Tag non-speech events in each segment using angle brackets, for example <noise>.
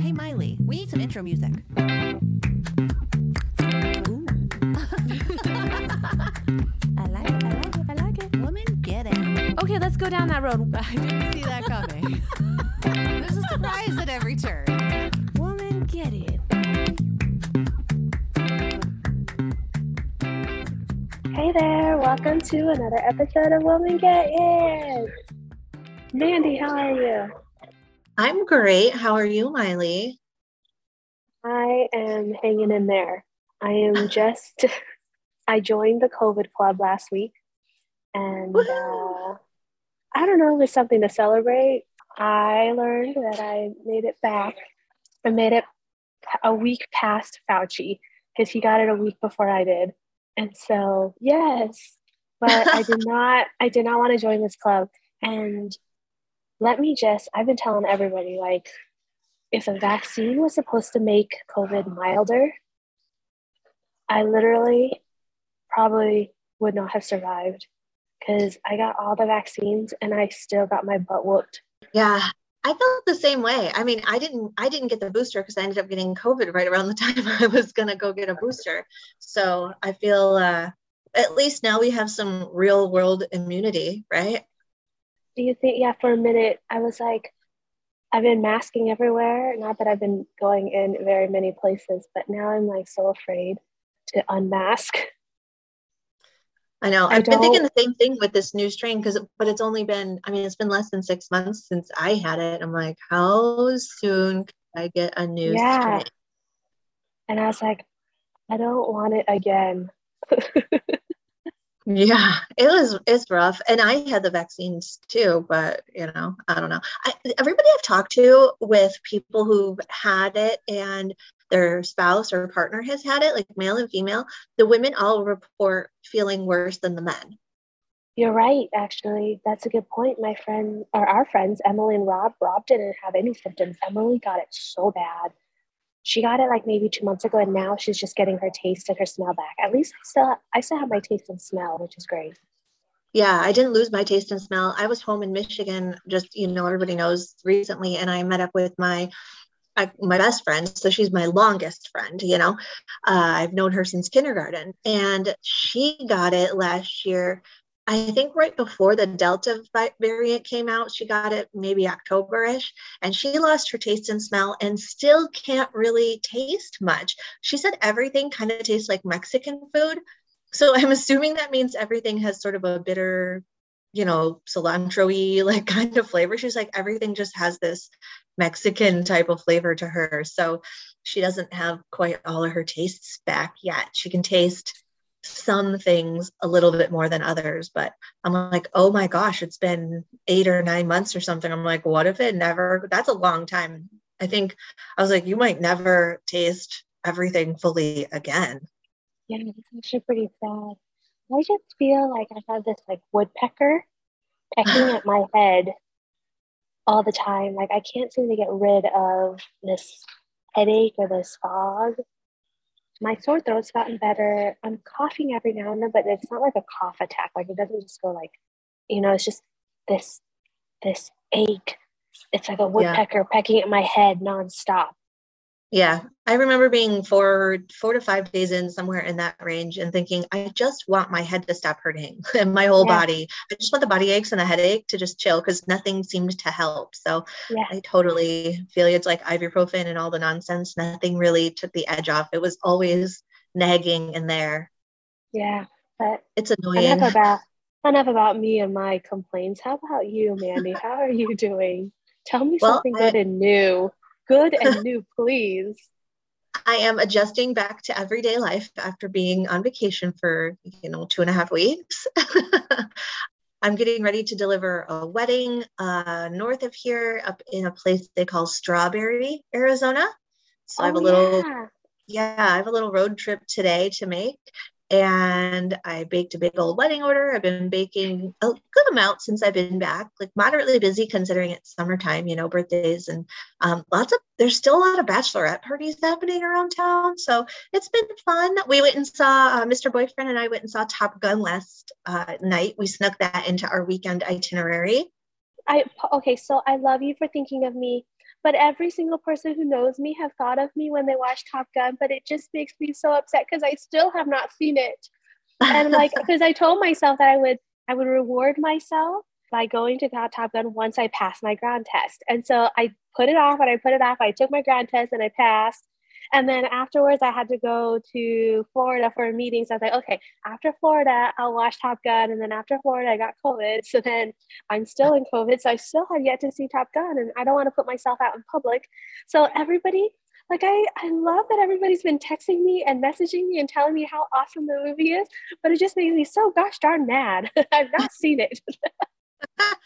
Hey, Miley, we need some intro music. Ooh. <laughs> I like it, I like it, I like it. Woman, get it. Okay, let's go down that road. <laughs> I didn't see that coming. <laughs> There's a surprise at every turn. Woman, get it. Hey there, welcome to another episode of Woman Get It. Mandy, how are you? I'm great. How are you, Miley? I am hanging in there. I am <laughs> just, I joined the COVID club last week and uh, I don't know, was something to celebrate. I learned that I made it back. I made it a week past Fauci because he got it a week before I did. And so, yes, but I did <laughs> not, I did not want to join this club. And let me just, I've been telling everybody like, if a vaccine was supposed to make COVID milder, I literally probably would not have survived because I got all the vaccines and I still got my butt whooped. Yeah, I felt the same way. I mean, I didn't I didn't get the booster because I ended up getting COVID right around the <laughs> time I was gonna go get a booster. So I feel uh, at least now we have some real world immunity, right? Do you think, yeah, for a minute, I was like, I've been masking everywhere. Not that I've been going in very many places, but now I'm like so afraid to unmask. I know. I I've been thinking the same thing with this new strain because, but it's only been, I mean, it's been less than six months since I had it. I'm like, how soon can I get a new Yeah. strain? And I was like, I don't want it again. <laughs> Yeah, it was it's rough, and I had the vaccines too, but you know, I don't know. I, everybody I've talked to with people who've had it and their spouse or partner has had it, like male and female, the women all report feeling worse than the men. You're right, actually. That's a good point. My friend, or our friends, Emily and Rob, Rob didn't have any symptoms. Emily got it so bad. She got it like maybe two months ago, and now she's just getting her taste and her smell back. At least I still, I still have my taste and smell, which is great. Yeah, I didn't lose my taste and smell. I was home in Michigan, just you know, everybody knows recently, and I met up with my I, my best friend. So she's my longest friend. You know, uh, I've known her since kindergarten, and she got it last year. I think right before the Delta variant came out, she got it maybe Octoberish, and she lost her taste and smell, and still can't really taste much. She said everything kind of tastes like Mexican food. So <laughs> I'm assuming that means everything has sort of a bitter, you know, cilantro-y like <laughs> kind of flavor. She's like, everything just has this Mexican type of flavor to her. So she doesn't have quite all of her tastes back yet. She can taste some things a little bit more than others, but I'm like, oh my gosh, it's been eight or nine months or something. I'm like, what if it never, that's a long time. I think I was like, you might never taste everything fully again. Yeah, it's actually pretty sad. I just feel like I have this like woodpecker pecking at my head all the time. Like I can't seem to get rid of this headache or this fog. My sore throat's gotten better. I'm coughing every now and then, but it's not like a cough attack. Like it doesn't just go like, you know, it's just this this ache. It's like a woodpecker pecking at my head nonstop. Yeah, I remember being four four to five days in somewhere in that range and thinking, I just want my head to stop hurting <laughs> and my whole Yeah. body. I just want the body aches and the headache to just chill because nothing seemed to help. So Yeah. I totally feel. It's like ibuprofen and all the nonsense. Nothing really took the edge off. It was always nagging in there. Yeah. But It's annoying. enough about enough about me and my complaints. How about you, Mandy? How are you doing? Tell me Well, something I- good and new. Good and new, please. <laughs> I am adjusting back to everyday life after being on vacation for, you know, two and a half weeks. <laughs> I'm getting ready to deliver a wedding uh, north of here up in a place they call Strawberry, Arizona. So I have a Oh, little, yeah. yeah, I have a little road trip today to make. And I baked a big old wedding order. I've been baking a good amount since I've been back, like moderately busy considering it's summertime, you know, birthdays and um, lots of, there's still a lot of bachelorette parties happening around town. So it's been fun. We went and saw, uh, Mr. Boyfriend and I went and saw Top Gun last uh, night. We snuck that into our weekend itinerary. I okay, so I love you for thinking of me, but every single person who knows me have thought of me when they watch Top Gun, but it just makes me so upset because I still have not seen it. And like <laughs> because I told myself that I would I would reward myself by going to Top Gun once I passed my ground test. And so I put it off and I put it off. I took my ground test and I passed. And then afterwards, I had to go to Florida for a meeting. So I was like, okay, after Florida, I'll watch Top Gun. And then after Florida, I got COVID. So then I'm still in COVID. So I still have yet to see Top Gun. And I don't want to put myself out in public. So everybody, like I, I love that everybody's been texting me and messaging me and telling me how awesome the movie is, but it just makes me so gosh darn mad. <laughs> I've not seen it. <laughs>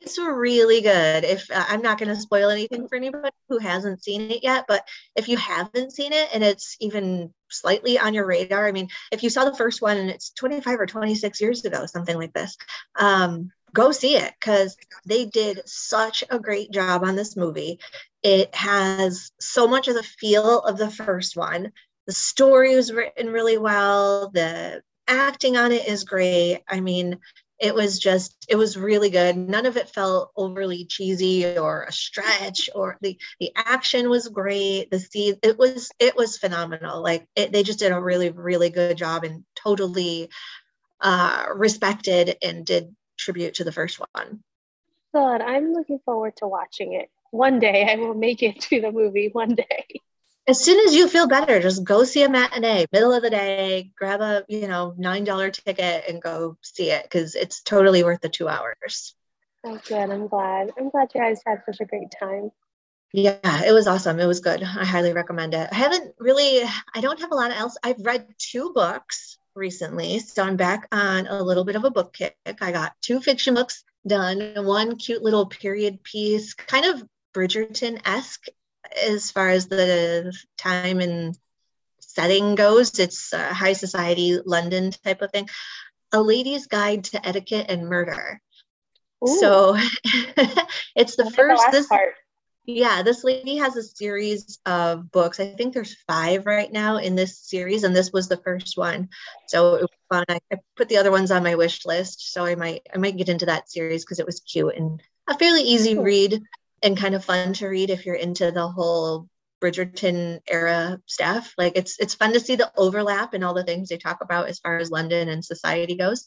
it's really good. If uh, I'm not going to spoil anything for anybody who hasn't seen it yet, but if you haven't seen it and it's even slightly on your radar, I mean, if you saw the first one and it's 25 or 26 years ago, something like this, um, go see it because they did such a great job on this movie. It has so much of the feel of the first one. The story was written really well. The acting on it is great. I mean, it was just it was really good. None of it felt overly cheesy or a stretch or the the action was great. The scene it was it was phenomenal. Like it, they just did a really really good job and totally uh respected and did tribute to the first one. Good i'm looking forward to watching it. One day i will make it to the movie one day <laughs> as soon as you feel better, just go see a matinee, middle of the day, grab a, you know, $9 ticket and go see it because it's totally worth the two hours. Oh, good. I'm glad. I'm glad you guys had such a great time. Yeah, it was awesome. It was good. I highly recommend it. I haven't really, I don't have a lot of else. I've read two books recently, so I'm back on a little bit of a book kick. I got two fiction books done, one cute little period piece, kind of Bridgerton esque as far as the time and setting goes. It's a high society London type of thing. A lady's guide to etiquette and murder. Ooh. So <laughs> it's the first the this part. Yeah, this lady has a series of books. I think there's five right now in this series, and this was the first one. So it was fun. I, I put the other ones on my wish list, so I might I might get into that series because it was cute and a fairly easy read and kind of fun to read if you're into the whole Bridgerton era stuff. Like it's it's fun to see the overlap and all the things they talk about as far as London and society goes.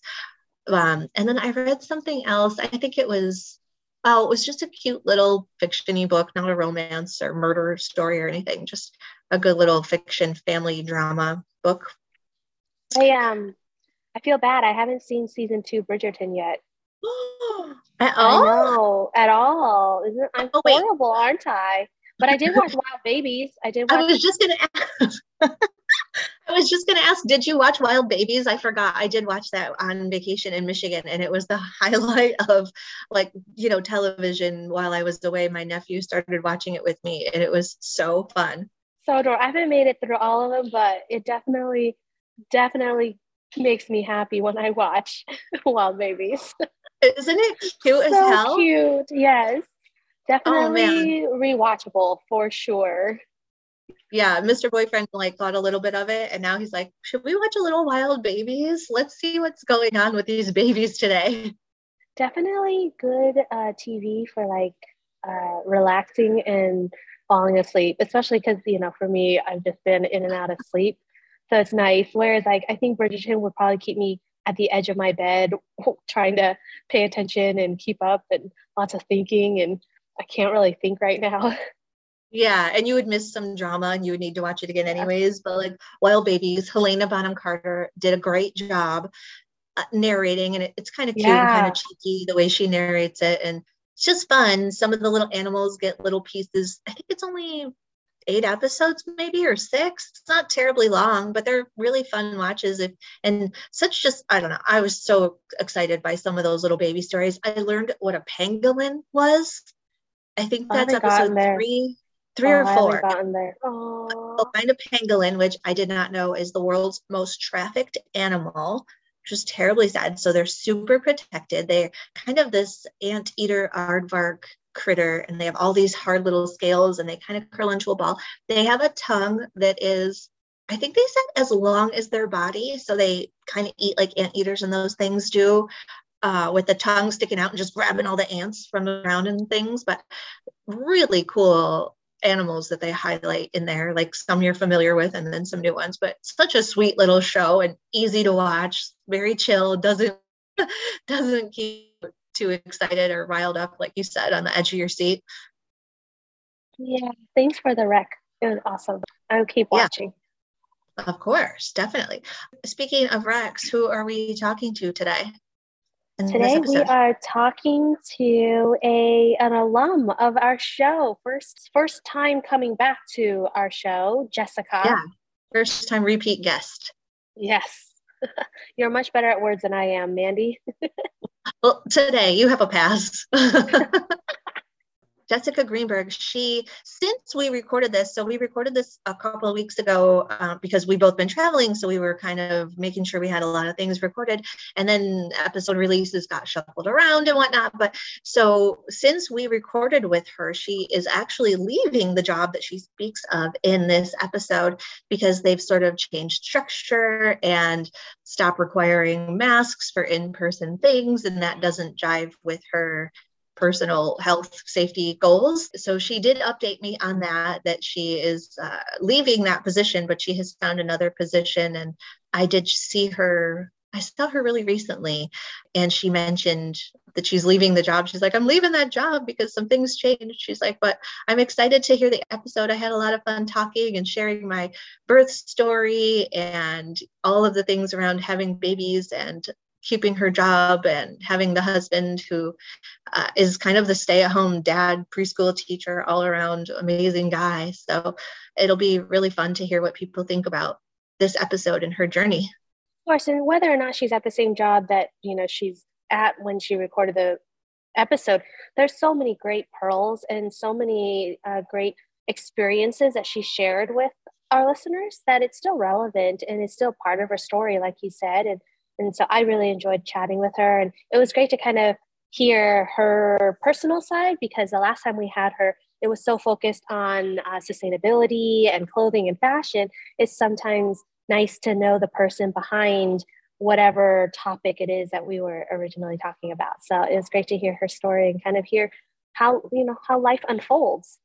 Um, and then I read something else. I think it was oh, it was just a cute little fictiony book, not a romance or murder story or anything. Just a good little fiction family drama book. I um I feel bad. I haven't seen season two Bridgerton yet. <gasps> at all? At all. Isn't I'm oh, horrible, aren't I? But I did watch <laughs> Wild Babies. I did. Watch- I was just gonna ask. <laughs> I was just gonna ask, did you watch Wild Babies? I forgot. I did watch that on vacation in Michigan, and it was the <laughs> highlight of like you know television while I was away. My nephew started watching it with me, and it was so fun. So adorable. I haven't made it through all of them, but it definitely, definitely makes me happy when I watch Wild Babies. Isn't it cute so as hell? Cute, yes. Definitely oh, rewatchable for sure. Yeah, Mr. Boyfriend like got a little bit of it, and now he's like, "Should we watch a little Wild Babies? Let's see what's going on with these babies today." <laughs> Definitely good uh, TV for like uh, relaxing and falling asleep, especially because you know, for me, I've just been in and out of sleep, so it's nice. Whereas, like, I think Bridgerton would probably keep me at the edge of my bed <laughs> trying to pay attention and keep up and lots of thinking and I can't really think right now. <laughs> Yeah, and you would miss some drama and you would need to watch it again anyways. But like Wild Babies, Helena Bonham Carter did a great job uh, narrating, and it, it's kind of cute yeah. and kind of cheeky the way she narrates it, and it's just fun. Some of the little animals get little pieces. I think it's only eight episodes maybe or six. It's not terribly long but they're really fun watches. If and such just i don't know i was so excited by some of those little baby stories. I learned what a pangolin was. I think that's I episode three three oh, or four. gotten there. Oh. find a pangolin which i did not know is the world's most trafficked animal which is terribly sad. So they're super protected. They're kind of this anteater aardvark critter and they have all these hard little scales and they kind of curl into a ball. They have a tongue that is, I think they said as long as their body. So they kind of eat like anteaters and those things do. uh, with the tongue sticking out and just grabbing all the ants from the ground and things. But really cool animals that they highlight in there, like some you're familiar with and then some new ones. But such a sweet little show and easy to watch, very chill, doesn't <laughs> doesn't keep too excited or riled up, like you said, on the edge of your seat. Yeah, thanks for the rec. It was awesome. I'll keep Yeah. watching. Of course, definitely. Speaking of recs, who are we talking to today? Today we are talking to a an alum of our show. First first time coming back to our show, Jessica. Yeah. First time repeat guest. Yes. <laughs> You're much better at words than I am, Mandy. <laughs> Well, today you have a pass. <laughs> Jessica Greenberg, she, since we recorded this, so we recorded this a couple of weeks ago uh, because we both been traveling. So we were kind of making sure we had a lot of things recorded. And then episode releases got shuffled around and whatnot. But so since we recorded with her, she is actually leaving the job that she speaks of in this episode because they've sort of changed structure and stop requiring masks for in-person things and that doesn't jive with her personal health safety goals. So she did update me on that that she is uh, leaving that position but she has found another position. And i did see her i saw her really recently and she mentioned that she's leaving the job. She's like i'm leaving that job because some things changed. She's like but i'm excited to hear the episode. I had a lot of fun talking and sharing my birth story and all of the things around having babies and keeping her job and having the husband who uh, is kind of the stay-at-home dad preschool teacher all around amazing guy so it'll be really fun to hear what people think about this episode and her journey Of course, and whether or not she's at the same job that you know she's at when she recorded the episode, there's so many great pearls and so many uh, great experiences that she shared with our listeners that it's still relevant and it's still part of her story, like you said. And and so I really enjoyed chatting with her, and it was great to kind of hear her personal side because the last time we had her, it was so focused on uh, sustainability and clothing and fashion. It's sometimes nice to know the person behind whatever topic it is that we were originally talking about. So it was great to hear her story and kind of hear how you know how life unfolds.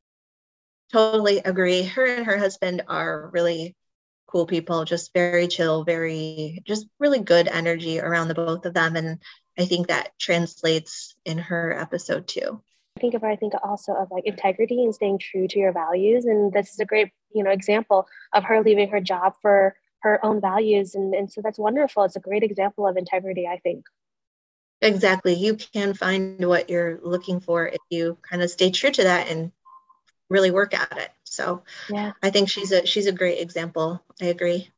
totally agree her and her husband are really cool people just very chill very just really good energy around the both of them and i think that translates in her episode too I think of her, I think also of like integrity and staying true to your values. And this is a great, you know, example of her leaving her job for her own values. And, and so that's wonderful. It's a great example of integrity, I think. exactly you can find what you're looking for if you kind of stay true to that and really work at it so Yeah. i think she's a she's a great example i agree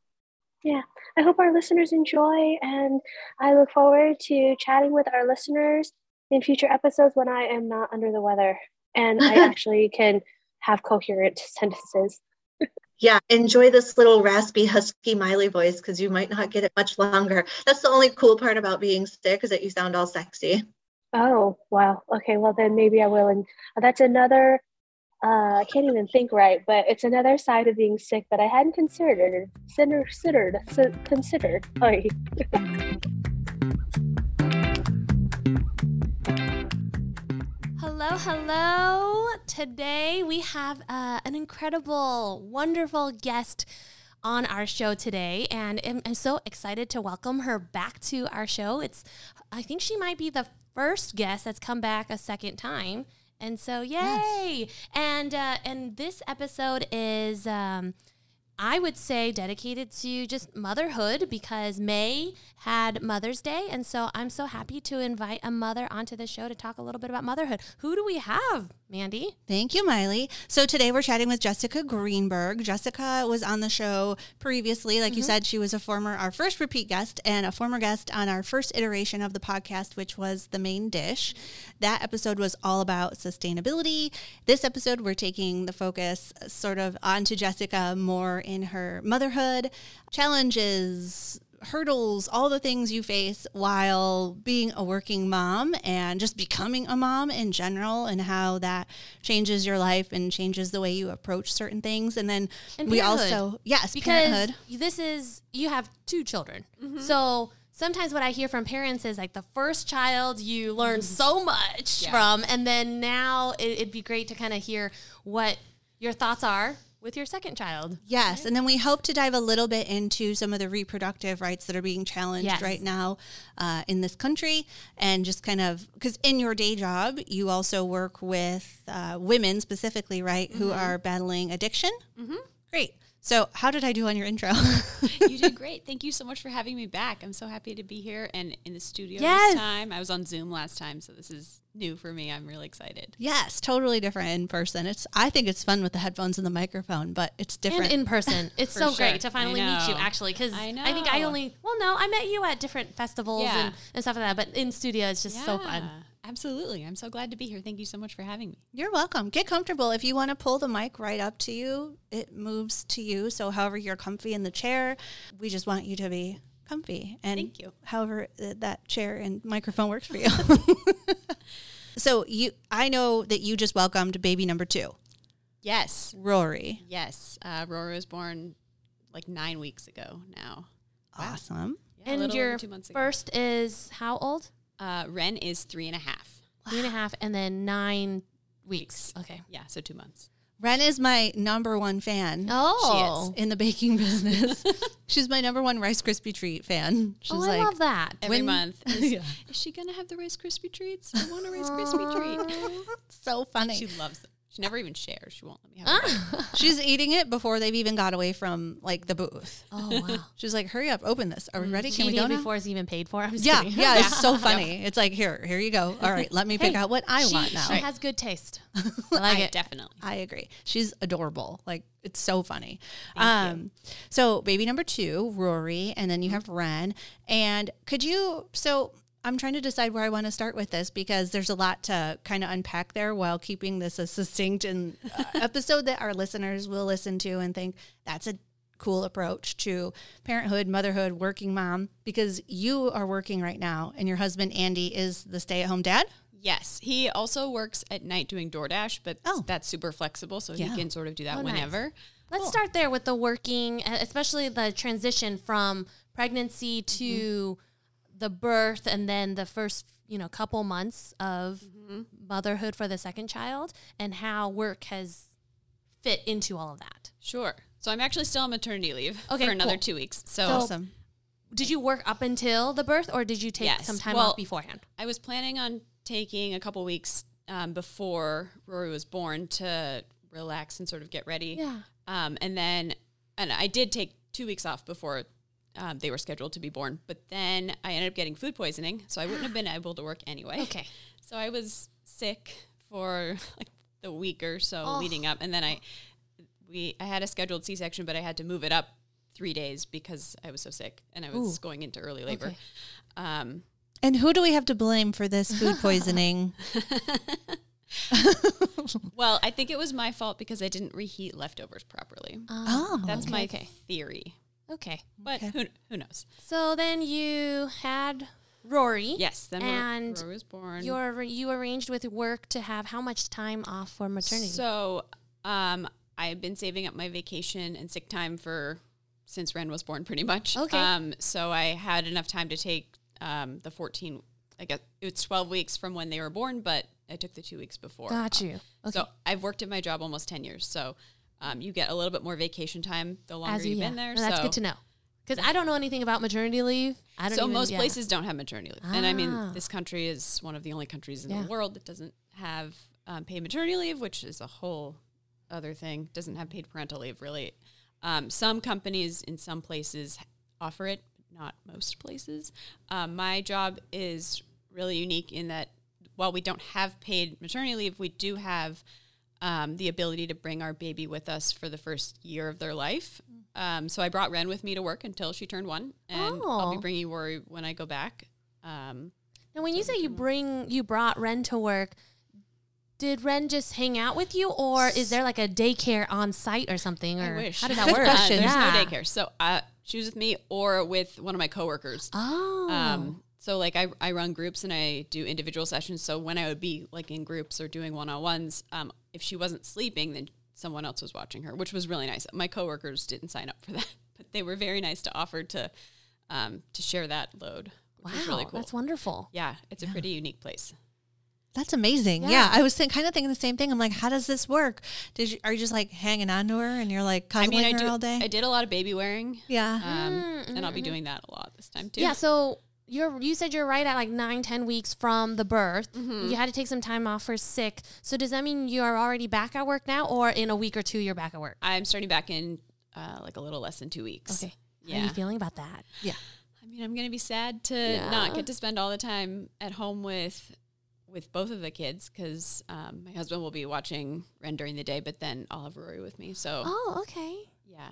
Yeah. I hope our listeners enjoy, and I look forward to chatting with our listeners in future episodes when I am not under the weather and I <laughs> actually can have coherent <laughs> sentences. yeah enjoy this little raspy husky miley voice because you might not get it much longer that's the only cool part about being sick is that you sound all sexy Oh, wow. Okay, well, then maybe I will. And that's another, uh, I can't even think right, but it's another side of being sick that I hadn't considered, considered, considered. <laughs> Sorry. Hello, hello. Today we have uh, an incredible, wonderful guest on our show today, and I'm, I'm so excited to welcome her back to our show. It's, I think she might be the first guest that's come back a second time, and so yay! And uh, and this episode is. Um, I would say dedicated to just motherhood because May had Mother's Day. And so I'm so happy to invite a mother onto the show to talk a little bit about motherhood. Who do we have, Mandy? Thank you, Miley. So today we're chatting with Jessica Greenberg. Jessica was on the show previously. Like you mm-hmm. said, she was a former, our first repeat guest and a former guest on our first iteration of the podcast, which was The Main Dish. That episode was all about sustainability. This episode, we're taking the focus sort of onto Jessica more in her motherhood, challenges, hurdles, all the things you face while being a working mom and just becoming a mom in general and how that changes your life and changes the way you approach certain things. And then And we also, yes, Because parenthood. this is, you have two children. Mm-hmm. So sometimes what I hear from parents is like the first child you learn mm-hmm. so much Yeah. from, and then now it, it'd be great to kind of hear what your thoughts are with your second child. Yes, and then we hope to dive a little bit into some of the reproductive rights that are being challenged Yes. right now uh, in this country, and just kind of because in your day job you also work with uh, women specifically, right, who are battling addiction. Mm-hmm. Great. So, how did I do on your intro? <laughs> you did <laughs> great. Thank you so much for having me back. I'm so happy to be here and in the studio Yes. this time. I was on Zoom last time, so this is new for me. I'm really excited. yes, totally different in person. It's I think it's fun with the headphones and the microphone, but it's different. And in person. <laughs> It's so sure. great to finally meet you, actually, because I I, think I only, well, no, I met you at different festivals Yeah. and, and stuff like that, but in studio, it's just so fun. Yeah, Absolutely. I'm so glad to be here. Thank you so much for having me. You're welcome. Get comfortable. If you want to pull the mic right up to you, it moves to you. So, however you're comfy in the chair, we just want you to be comfy. And Thank you. However, that chair and microphone works for you. <laughs> so, you, I know that you just welcomed baby number two, Yes. Rory. Yes. Uh, Rory was born like nine weeks ago now. Awesome. Yeah, and little your two ago. first is how old? Uh, Ren is three and a half. Three and a half, and then nine weeks. Okay. Yeah, so two months. Ren is my number one fan. Oh, In the baking <laughs> business, <laughs> she's my number one Rice Krispie treat fan. She's oh, I like, love that. Every When- month. <laughs> Is, Yeah. is she going to have the Rice Krispie treats? I want a Rice Krispie treat. so funny. She loves them. She never even shares. She won't let me have it. <laughs> She's eating it before they've even got away from like the booth. Oh wow. <laughs> She's like, "Hurry up, open this. Are we ready? Can we go it now?" before it's even paid for. I'm just Yeah, kidding. yeah, it's so <laughs> funny. It's like, here, here you go. All right, let me pick Hey, out what I she, want now. She has good taste. I like it. definitely. I agree. She's adorable. Like it's so funny. um, so baby number two, Rory, and then you have Ren. And could you? So I'm trying to decide where I want to start with this because there's a lot to kind of unpack there while keeping this a succinct and uh, episode that our listeners will listen to and think that's a cool approach to parenthood, motherhood, working mom. Because you are working right now, and your husband Andy is the stay-at-home dad. Yes. He also works at night doing DoorDash, but Oh. that's super flexible. So Yeah. he can sort of do that Oh, nice. whenever. Let's start there with the working, uh, especially the transition from pregnancy to the birth and then the first, you know, couple months of motherhood for the second child and how work has fit into all of that. Sure. So I'm actually still on maternity leave Okay, for another cool. two weeks. So, Awesome. Did you work up until the birth or did you take Yes. some time Well, off beforehand? I was planning on taking a couple weeks um, before Rory was born to relax and sort of get ready. Yeah. Um, and then, and I did take two weeks off before um, they were scheduled to be born. But then I ended up getting food poisoning, so I wouldn't have been able to work anyway. Okay. So I was sick for like the week or so Oh. leading up, and then I we I had a scheduled C section, but I had to move it up three days because I was so sick and I was Ooh. going into early labor. Okay. Um, And who do we have to blame for this food <laughs> poisoning? <laughs> well, I think it was my fault because I didn't reheat leftovers properly. oh, That's okay, my okay. theory, Okay. but Okay. who who knows? So then you had Rory. Yes, then And Rory was born. Your you arranged with work to have how much time off for maternity? So, um, I've been saving up my vacation and sick time for since Ren was born, pretty much. Okay. Um, so I had enough time to take um, the fourteen. I guess it was twelve weeks from when they were born, but I took the two weeks before. Got you. Okay. So I've worked at my job almost ten years. So um, you get a little bit more vacation time the longer As you, you've yeah. been there. No, that's good to know. Because I don't know anything about maternity leave. I don't so even- most yeah. places don't have maternity leave, and I Ah. mean this country is one of the only countries in Yeah. the world that doesn't have um, paid maternity leave, which is a whole other thing. Doesn't have paid parental leave really. Um, some companies in some places offer it, but not most places. Um, my job is really unique in that while we don't have paid maternity leave, we do have um, the ability to bring our baby with us for the first year of their life. Um, so I brought Ren with me to work until she turned one, and I'll be Oh. bringing Rory when I go back. Um, Now, when you say you bring you brought Ren to work, did Ren just hang out with you, or is there like a daycare on site or something? Or I wish. how did <laughs> that work? question. There's Yeah. no daycare, so uh, she was with me or with one of my coworkers. Oh, Um, so like I, I run groups and I do individual sessions. So when I would be like in groups or doing one on ones, um, if she wasn't sleeping, then someone else was watching her, which was really nice. My coworkers didn't sign up for <laughs> that, but they were very nice to offer to um, to share that load, which is really cool. that's wonderful. yeah, it's a pretty unique place. That's amazing. Yeah, Yeah. I was think, kind of thinking the same thing. I'm like, how does this work? Did you are you just like hanging on to her and you're like I cuddling mean, I her do, all day? I did a lot of baby wearing, yeah. um, and I'll be doing that a lot this time too. Yeah, so you're you said you're right at like nine, ten weeks from the birth. You had to take some time off for sick. So does that mean you're already back at work now, or in a week or two you're back at work? I'm starting back in uh, like a little less than two weeks. Okay. How are Yeah. you feeling about that? Yeah i mean, I'm gonna be sad to Yeah. not get to spend all the time at home with with both of the kids because um, my husband will be watching Ren during the day, but then I'll have Rory with me. So Oh, okay. Yeah,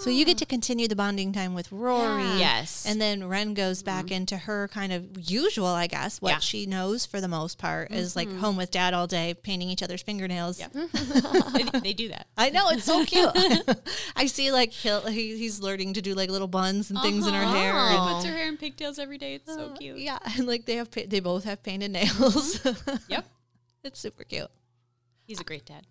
So you get to continue the bonding time with Rory. Yeah. yes, And then Ren goes back mm-hmm. into her kind of usual, I guess, what Yeah. she knows for the most part is like mm-hmm. home with dad all day, painting each other's fingernails. Yeah. <laughs> they, they do that. I know it's so cute. <laughs> I see like he'll, he, he's learning to do like little buns and things in her uh-huh. hair. She puts her hair in pigtails every day. It's so uh, cute. Yeah, <laughs> and like they have pa- they both have painted nails. Mm-hmm. Yep, it's super cute. he's a great dad.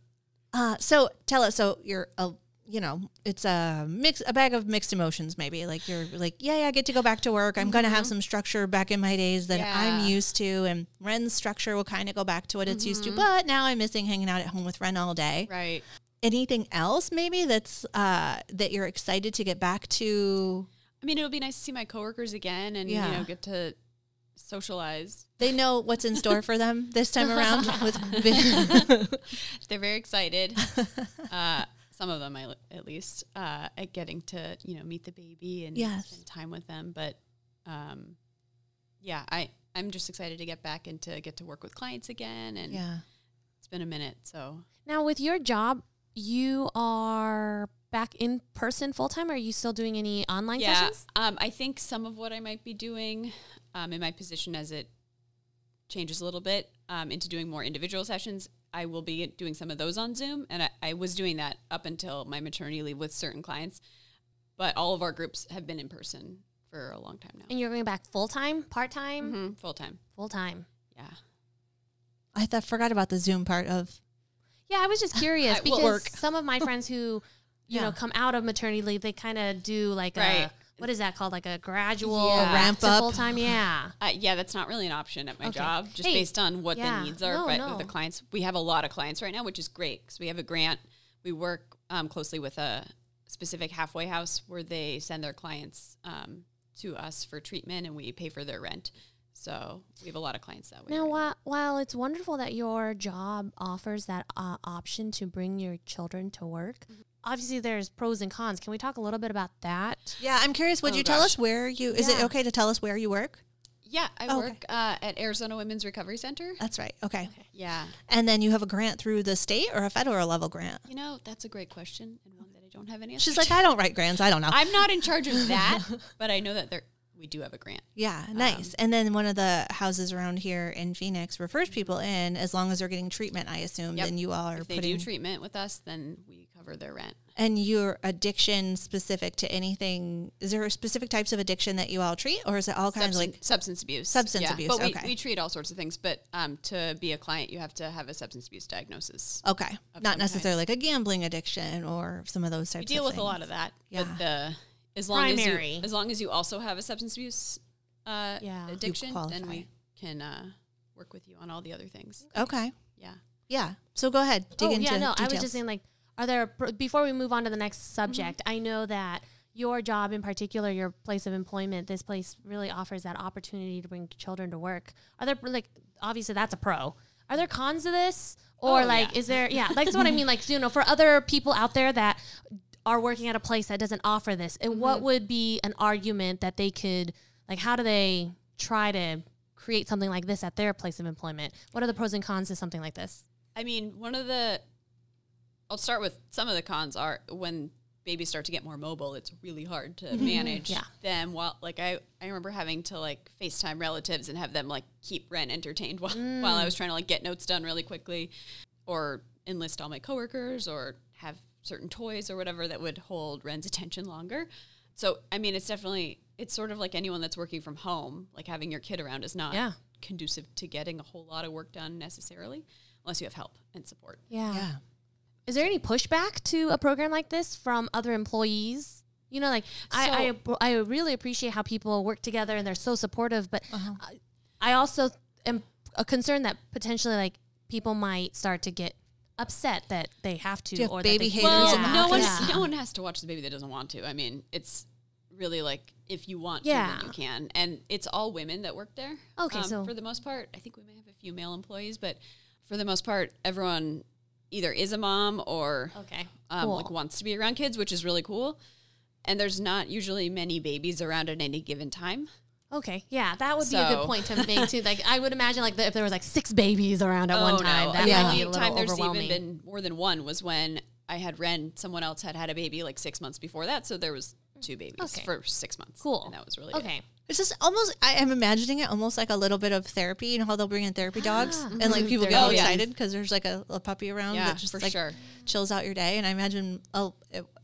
Uh, so tell us. So you're a, you know, it's a mix, a bag of mixed emotions. Maybe like you're like, yeah, yeah, I get to go back to work. I'm gonna have some structure back in my days that I'm used to, and Ren's structure will kind of go back to what it's used to. But now I'm missing hanging out at home with Ren all day. Right. Anything else maybe that's uh, that you're excited to get back to? I mean, it'll be nice to see my coworkers again and Yeah. you know get to socialize. They know what's in store for them this time around <laughs> with. <laughs> They're very excited. <laughs> uh, some of them, I, at least, uh, at getting to you know meet the baby and Yes. spend time with them. But um, yeah, I I'm just excited to get back and to get to work with clients again. And yeah. it's been a minute, so Now with your job, you are back in person full time. Are you still doing any online yeah. sessions? Um, I think some of what I might be doing um, in my position as it changes a little bit um, into doing more individual sessions, I will be doing some of those on Zoom. And I, I was doing that up until my maternity leave with certain clients. But all of our groups have been in person for a long time now. And you're going back full time, part time, hmm Full time. full time. Yeah. I th- forgot about the Zoom part of. Yeah, I was just <laughs> curious because work. some of my friends who, you Yeah. know, come out of maternity leave, they kind of do like a Right. What is that called? Like a gradual Yeah. Ramp up. full time. Yeah. Uh, yeah, that's not really an option at my Okay. job, just Hey, based on what yeah. the needs are. No, but no. with the clients, we have a lot of clients right now, which is great because we have a grant. We work um, closely with a specific halfway house where they send their clients um, to us for treatment, and we pay for their rent. So we have a lot of clients that way. Now, right while, while it's wonderful that your job offers that uh, option to bring your children to work, Mm-hmm. Obviously there's pros and cons. Can we talk a little bit about that? Yeah, I'm curious. Would Oh, you tell us where you? Is it okay to tell us where you work? Yeah, I Okay. work uh, at Arizona Women's Recovery Center. That's right. Okay. Yeah, And then you have a grant through the state or a federal level grant? you know that's a great question and one that I don't have any. She's answer like, I don't write grants. I don't know. I'm not in charge of <laughs> that, but I know that there we do have a grant. yeah, nice. and then one of the houses around here in Phoenix refers people in as long as they're getting treatment. I assume. Yep. Then you all are If they putting. do treatment with us, then we cover their rent. and your addiction specific to anything? Is there specific types of addiction that you all treat, or is it all kinds Substan- of like? substance abuse. Substance abuse, But we, okay. we treat all sorts of things. But um, to be a client, you have to have a substance abuse diagnosis. Okay, not necessarily like a gambling addiction or some of those types. We deal with a lot of that. Yeah. But the as long as Primary. you as long as you also have a substance abuse uh, Yeah. Addiction, then we can uh, work with you on all the other things. Okay. Yeah. Yeah. So go ahead. Dig oh, into yeah, no, I was just saying, like, are there, before we move on to the next subject, Mm-hmm. I know that your job in particular, your place of employment, this place really offers that opportunity to bring children to work. Are there, like, obviously that's a pro. Are there cons to this? Or, Oh, like, yeah. is there, yeah, like, that's what I <laughs> mean. Like, you know, for other people out there that are working at a place that doesn't offer this, and Mm-hmm. what would be an argument that they could, like, how do they try to create something like this at their place of employment? What are the pros and cons to something like this? I mean, one of the I'll start with some of the cons are when babies start to get more mobile, it's really hard to manage Yeah. them while like I, I remember having to like FaceTime relatives and have them like keep Ren entertained while, while I was trying to like get notes done really quickly or enlist all my coworkers or have certain toys or whatever that would hold Ren's attention longer. So I mean it's definitely it's sort of like anyone that's working from home, like having your kid around is not Yeah. conducive to getting a whole lot of work done necessarily, unless you have help and support. Yeah. Is there any pushback to a program like this from other employees? You know, like I, I I really appreciate how people work together and they're so supportive, but Uh-huh. I, I also am a concern that potentially like people might start to get upset that they have to Do you have or baby that they haters Well, in the no one, Yeah. no one has to watch the baby that doesn't want to. I mean, it's really like if you want to, Yeah. then you can. And it's all women that work there. Um, Okay, so- for the most part, I think we may have a few male employees, but for the most part, everyone either is a mom or Okay. um, like wants to be around kids, which is really cool. And there's not usually many babies around at any given time. Okay, yeah, that would be a good point to <laughs> make too. Like, I would imagine like the, if there was like six babies around at one time, Oh, no. that Yeah. might be The a only little time there's overwhelming. even been more than one was when I had Ren. Someone else had had a baby like six months before that, so there was two babies Okay. for six months. cool. and that was really good. okay. It's just almost. I am imagining it almost like a little bit of therapy. You know how they'll bring in therapy dogs, Ah. and like people get Oh, all excited because there's like a, a puppy around Yeah, that just for like sure. chills out your day. And I imagine, oh,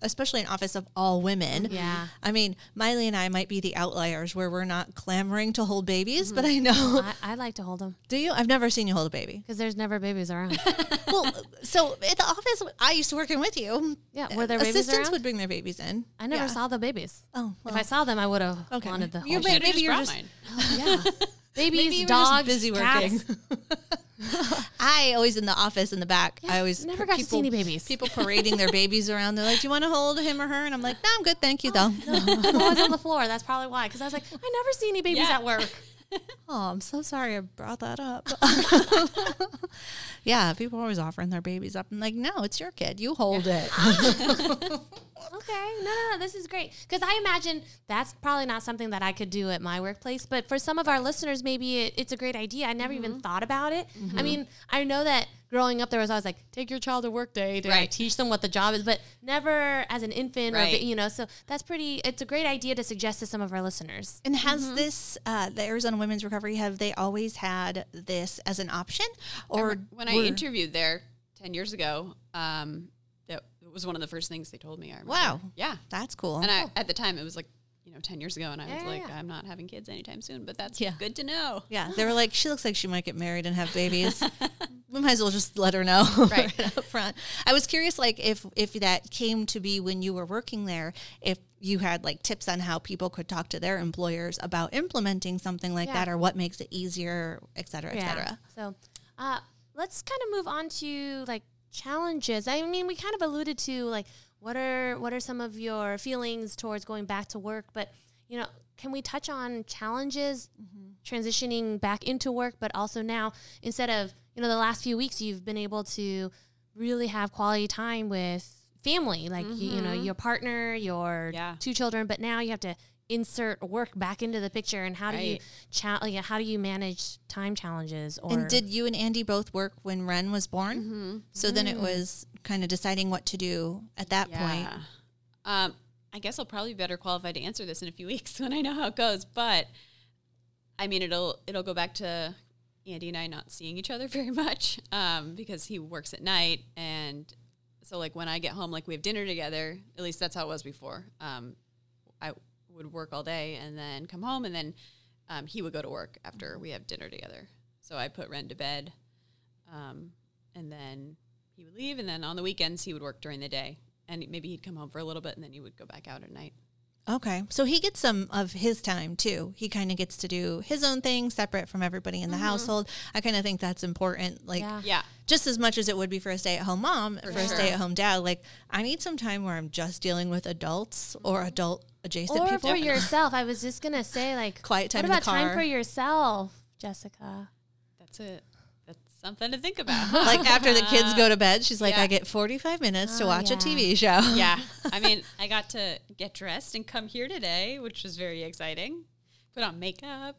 especially an office of all women. Yeah. I mean, Miley and I might be the outliers where we're not clamoring to hold babies, mm-hmm. but I know. I, I like to hold them Do you? I've never seen you hold a baby. because there's never babies around. <laughs> well, so at the office I used to work in with you. Yeah, were there babies assistants around? would bring their babies in. I never Yeah. saw the babies. Oh, If I saw them, I would have Okay. wanted the You whole may- Should've maybe you're brought just- <laughs> mine. Oh, yeah. Babies, Maybe you just dogs, busy cats. working. <laughs> <laughs> I always in the office in the back. I always never got to see any babies. People <laughs> parading their babies around. They're like, "Do you want to hold him or her?" And I'm like, "No, I'm good, thank you, though." Oh, I was on the <laughs> floor. That's probably why. Because I was like, I never see any babies Yeah. at work. <laughs> oh, I'm so sorry I brought that up. <laughs> yeah, people are always offering their babies up. I'm like, "No, it's your kid. You hold it." <laughs> Okay, no, no, no, this is great because I imagine that's probably not something that I could do at my workplace. But for some of our listeners, maybe it, it's a great idea. I never even mm-hmm. thought about it. I mm-hmm. mean, I know that growing up, there was always like, take your child to work day to Right. teach them what the job is, but never as an infant or Right. you know. So that's pretty. It's a great idea to suggest to some of our listeners. And has this uh, the Arizona Women's Recovery have they always had this as an option, or when I interviewed there ten years ago, um, that was one of the first things they told me. I remember. Wow. Yeah. That's cool. And I, at the time, it was like, you know, 10 years ago. And I was Yeah, yeah, like, yeah. I'm not having kids anytime soon, but that's Yeah. good to know. yeah, <laughs> they were like, she looks like she might get married and have babies. <laughs> we might as well just let her know <laughs> Right. up front. I was curious, like, if if that came to be when you were working there, if you had like tips on how people could talk to their employers about implementing something like Yeah. that, or what makes it easier, et cetera, et cetera. So, uh, let's kind of move on to like challenges. I mean, we kind of alluded to like what are what are some of your feelings towards going back to work, but you know, can we touch on challenges mm-hmm. transitioning back into work, but also now instead of you know the last few weeks you've been able to really have quality time with family, like you, you know mm-hmm. your partner, your Yeah. two children, but now you have to insert work back into the picture and how do you Right. cha- like, how do you manage time challenges or And did you and Andy both work when Ren was born? Mm-hmm. So then it mm. was kind of deciding what to do at that point. Yeah. Um, I guess I'll probably be better qualified to answer this in a few <laughs> weeks when I know how it goes. But I mean, it'll it'll go back to Andy and I not seeing each other <laughs> very much um, because he works at night, and so like when I get home, like we have dinner together. At least that's how it was before. Um, I would work all day and then come home, and then um, he would go to work after we have dinner together. So I put Ren to bed, um, and then he would leave, and then on the weekends he would work during the day, and maybe he'd come home for a little bit, and then he would go back out at night. Okay. So he gets some of his time too. He kind of gets to do his own thing separate from everybody in the mm-hmm. household. I kind of think that's important. Like, Yeah. Yeah, just as much as it would be for a stay at home mom, for, a sure. stay at home dad, like, I need some time where I'm just dealing with adults or mm-hmm. adult adjacent or people. for yourself? I was just gonna say like Quiet time What in the about time for yourself, Jessica? that's it. That's something to think about. <laughs> like, after the kids go to bed, she's like, Yeah. I get 45 minutes to Oh, watch yeah. a TV show. yeah, <laughs> I mean, I got to get dressed and come here today, which was very exciting. Put on makeup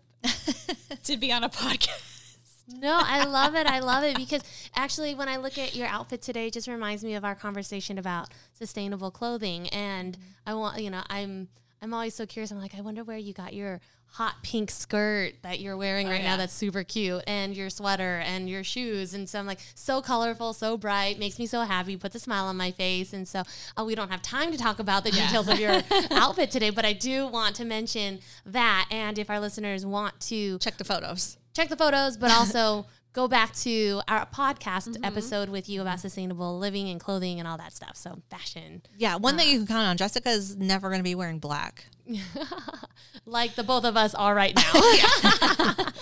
<laughs> to be on a podcast. No, I love it. I love it because actually, when I look at your outfit today, it just reminds me of our conversation about sustainable clothing. And mm-hmm. I want, you know, I'm I'm always so curious. I'm like, I wonder where you got your hot pink skirt that you're wearing right now. That's super cute, and your sweater and your shoes. And so I'm like, so colorful, so bright, makes me so happy. Puts a smile on my face. And so uh, we don't have time to talk about the details of your <laughs> outfit today, but I do want to mention that. And if our listeners want to Check the photos. check the photos, but also <laughs> go back to our podcast Mm-hmm. episode with you about mm-hmm. sustainable living and clothing and all that stuff. So fashion, Yeah, one that uh, you can count on. Jessica is never going to be wearing black. <laughs> like the both of us are right now. <laughs> <laughs>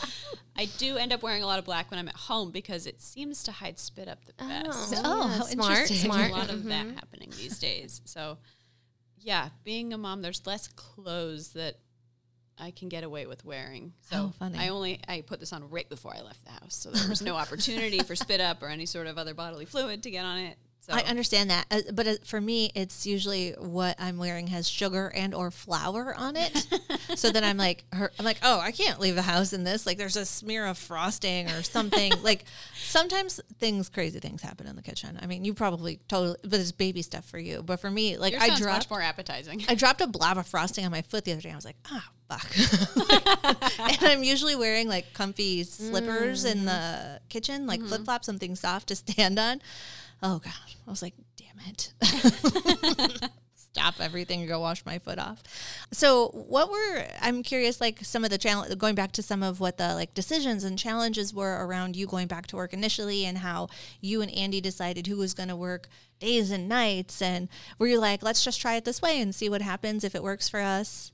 I do end up wearing a lot of black when I'm at home because it seems to hide spit up the oh, best. Oh, how smart, smart. A lot of that mm-hmm. happening these days. So, yeah, being a mom, there's less clothes that I can get away with wearing. So How funny. I only I put this on right before I left the house, so there was no opportunity for spit up or any sort of other bodily fluid to get on it. So I understand that, uh, but uh, for me, it's usually what I'm wearing has sugar and or flour on it. <laughs> so then I'm like, her, I'm like, oh, I can't leave the house in this. Like, there's a smear of frosting or something. <laughs> like, sometimes things, crazy things happen in the kitchen. I mean, you probably totally, but it's baby stuff for you. But for me, like, Yours I dropped, much more appetizing. I dropped a blob of frosting on my foot the other day. I was like, ah, fuck. <laughs> and I'm usually wearing like comfy slippers in the kitchen, like flip flops, something soft to stand on. Oh god, I was like, damn it. <laughs> Stop everything and go wash my foot off. So, what were I'm curious, like some of the challenge, going back to some of what the like decisions and challenges were around you going back to work initially, and how you and Andy decided who was going to work days and nights, and were you like, let's just try it this way and see what happens if it works for us?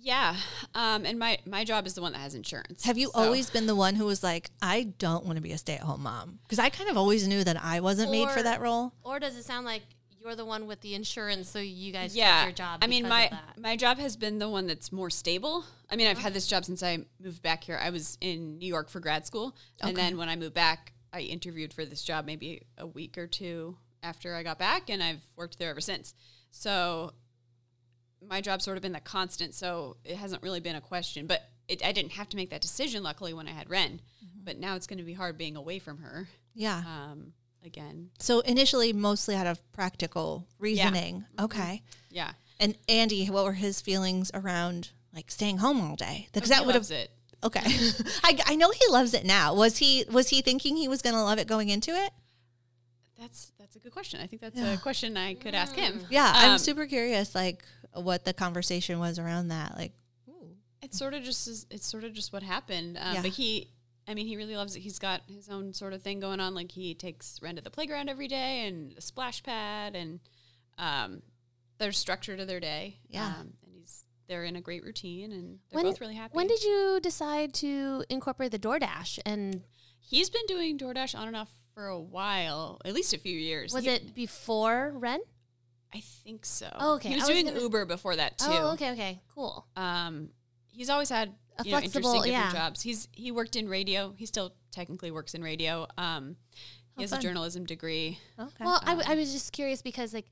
Yeah, um, and my my job is the one that has insurance. Have you So- always been the one who was like, I don't want to be a stay at home mom? Because I kind of always knew that I wasn't made for that role. or does it sound like you're the one with the insurance, so you guys yeah your job? i mean my my job has been the one that's more stable i mean i've had this job since i moved back here i was in new york for grad school and then when i moved back i interviewed for this job maybe a week or two after i got back and i've worked there ever since so my job's sort of been the constant so it hasn't really been a question but it, i didn't have to make that decision luckily when i had ren but now it's going to be hard being away from her Yeah. um, again So initially, mostly out of practical reasoning. Okay. yeah And Andy, what were his feelings around like staying home all day? Because Oh, that would have. it Okay. <laughs> I, I know he loves it now. Was he was he thinking he was going to love it going into it? That's that's a good question. I think that's a question I could ask him. Yeah, I'm Um, super curious, like what the conversation was around that. Like, ooh. It's sort of just is- it's sort of just what happened. Um, Yeah. But he, I mean, he really loves it. He's got his own sort of thing going on. Like he takes Ren to the playground every day and a splash pad, and um, there's structure to their day. Yeah. um, and he's they're in a great routine, and they're when, both really happy. when did you decide to incorporate the DoorDash? And he's been doing DoorDash on and off for a while, at least a few years. was He- it before Ren? I think so. Oh, okay. He was, was doing gonna- Uber before that too. Oh, okay, okay, cool. um, he's always had A you know, flexible- interesting different yeah. jobs. He's he worked in radio. He still technically works in radio. Um, he Oh, has fun. a journalism degree. Okay. Well, I, w- I was just curious because like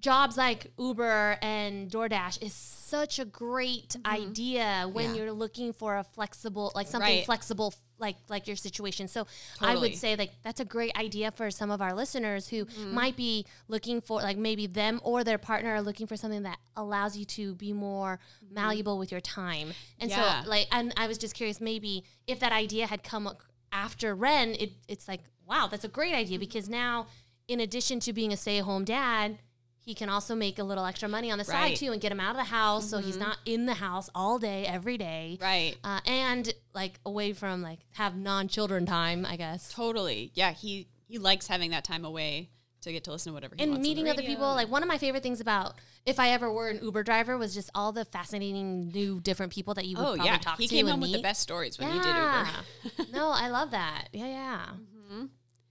jobs like Uber and DoorDash is such a great idea when Yeah. you're looking for a flexible, like something Right. flexible, like like your situation. So I would say like that's a great idea for some of our listeners who Mm-hmm. might be looking for like maybe them or their partner are looking for something that allows you to be more malleable with your time. And Mm-hmm. Yeah. so like, and I was just curious maybe if that idea had come after Ren, it, it's like wow, that's a great idea because now in addition to being a stay-at-home dad, he can also make a little extra money on the side too and get him out of the house so he's not in the house all day every day. Right. Uh, and like away from like have non-children time, I guess. Totally. Yeah. He he likes having that time away to get to listen to whatever. He And wants on the meeting other people, like one of my favorite things about if I ever were an Uber driver was just all the fascinating new different people that you would oh probably yeah, talk he to came and home with the meet. best stories when yeah. he did Uber. <laughs> no, I love that. Yeah, yeah.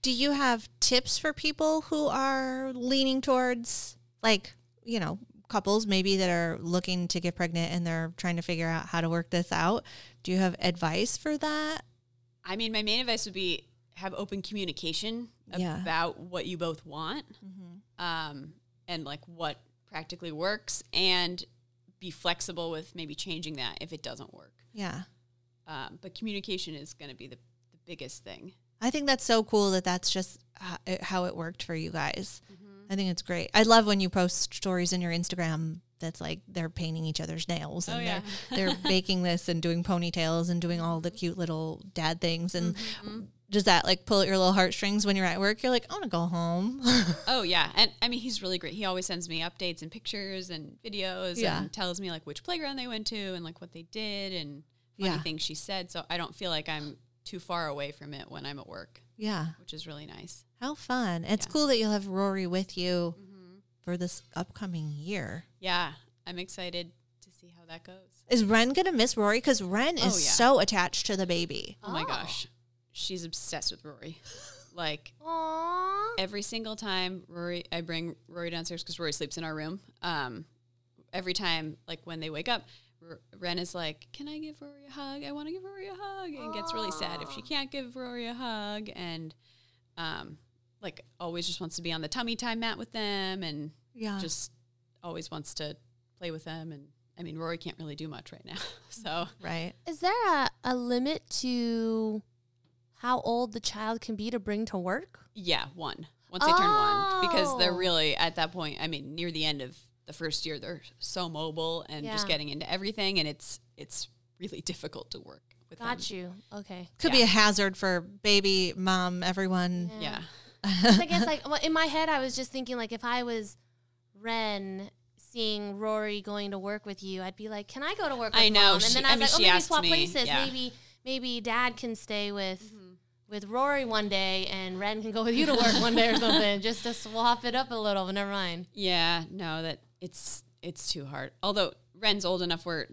Do you have tips for people who are leaning towards like, you know, couples maybe that are looking to get pregnant and they're trying to figure out how to work this out? Do you have advice for that? I mean, my main advice would be have open communication Yeah. about what you both want, um, and like what practically works, and be flexible with maybe changing that if it doesn't work. Yeah. Um, but communication is going to be the, the biggest thing. I think that's so cool that that's just how it worked for you guys. Mm-hmm. I think it's great. I love when you post stories in your Instagram that's like they're painting each other's nails oh, and Oh, yeah. they're they're <laughs> baking this and doing ponytails and doing all the mm-hmm. cute little dad things and mm-hmm, mm-hmm. does that like pull at your little heartstrings when you're at work? You're like, I want to go home. <laughs> Oh yeah, and I mean he's really great. He always sends me updates and pictures and videos, Yeah. and tells me like which playground they went to and like what they did and funny Yeah. things she said. So I don't feel like I'm too far away from it when I'm at work, Yeah. which is really nice. How fun. It's Yeah. cool that you'll have Rory with you for this upcoming year. Yeah, I'm excited to see how that goes. Is Ren going to miss Rory? Because Ren is Oh, yeah. so attached to the baby. Oh, my Oh. gosh, she's obsessed with Rory. <laughs> Like Aww. every single time Rory, I bring Rory downstairs because Rory sleeps in our room. Um, every time, like when they wake up, R- Ren is like, "Can I give Rory a hug? I want to give Rory a hug," and gets really sad if she can't give Rory a hug, and um, like always just wants to be on the tummy time mat with them, and Yeah. just always wants to play with them. And I mean, Rory can't really do much right now, <laughs> so right. Is there a, a limit to how old the child can be to bring to work? Yeah, one. Once they turn one, because they're Oh. really at that point. I mean, near the end of the first year, they're so mobile and just getting into everything, and it's it's really <laughs> difficult to work with them. Got you. Okay. Could be a hazard for baby, mom, everyone. Yeah. I guess <laughs> like well, in my head, I was just thinking like if I was Ren seeing Rory going to work with you, I'd be like, "Can I go to work?" With I know. Mom? And She- then I I was mean, like, "Oh, she maybe swap me, places. yeah. Maybe maybe Dad can stay with." Mm-hmm. With Rory one day and Ren can go with you to work one day or something, <laughs> just to swap it up a little. But never mind. yeah. No, that it's it's too hard. Although Ren's old enough where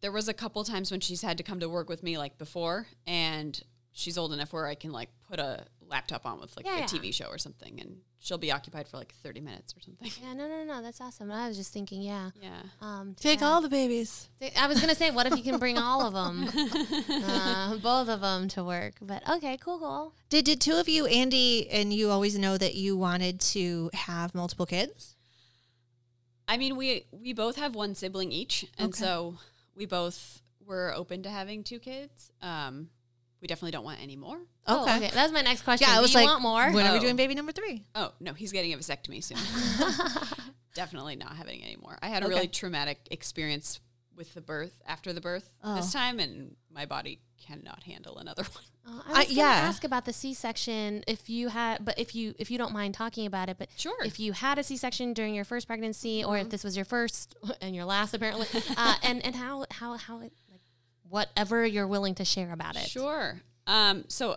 there was a couple times when she's had to come to work with me like before, and she's old enough where I can like put a laptop on with like Yeah, a yeah. TV show or something, and she'll be occupied for like thirty minutes or something. Yeah, no, no, no, that's awesome. I was just thinking, yeah. Yeah. Um, Take yeah. all the babies. I was gonna say, what if you can bring all of them, <laughs> uh, both of them to work? But okay, cool, cool. Did did two of you, Andy, and you always know that you wanted to have multiple kids? I mean, we we both have one sibling each, and Okay. so we both were open to having two kids. Um, we definitely don't want any more. Oh, okay. That was my next question. Yeah, I was Do was you like, want more? when are we Oh. doing baby number three? Oh no, he's getting a vasectomy soon. <laughs> definitely not having any more. I had a Okay. really traumatic experience with the birth after the birth this time, and my body cannot handle another <laughs> one. Oh, I- I was gonna yeah. ask about the C-section if you had, but if you if you don't mind talking about it, but Sure. if you had a C-section during your first pregnancy, or Mm-hmm. if this was your first <laughs> and your last, apparently, uh, and and how how how it like whatever you're willing to share about it. Sure. Um, so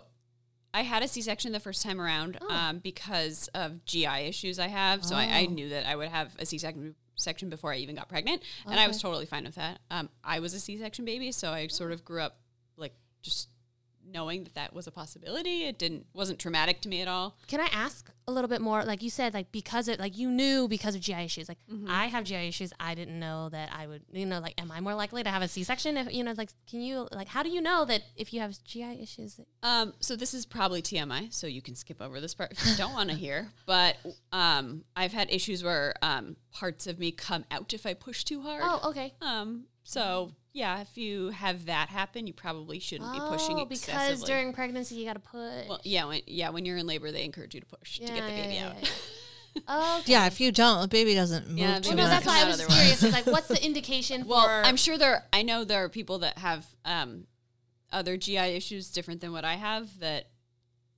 I had a C-section the first time around Oh. um, because of GI issues I have. So I, I Oh. knew that I would have a C-section section before I even got pregnant, and I was totally fine with that. Um, I was a C-section baby, so I sort of grew up like just knowing that that was a possibility. It didn't wasn't traumatic to me at all. Can I ask a little bit more? Like you said, like because it, like you knew because of GI issues. Like Mm-hmm. I have GI issues. I didn't know that I would. You know, like am I more likely to have a C-section? If you know, like can you like how do you know that if you have GI issues? Um, so this is probably TMI, so you can skip over this part if you don't want to hear. <laughs> But um, I've had issues where um, parts of me come out if I push too hard. oh, okay. Um, so yeah, if you have that happen, you probably shouldn't be pushing Oh, excessively. because during pregnancy you got to push. well, yeah, when, yeah, when you're in labor, they encourage you to push to get the Yeah, baby yeah, out. yeah, Oh, <laughs> okay. Yeah, if you don't, the baby doesn't move Yeah, too they Well, no, much. that's why I was otherwise. curious. It's like, what's the indication <laughs> Well, for? I'm sure there. I know there are people that have um, other GI issues different than what I have that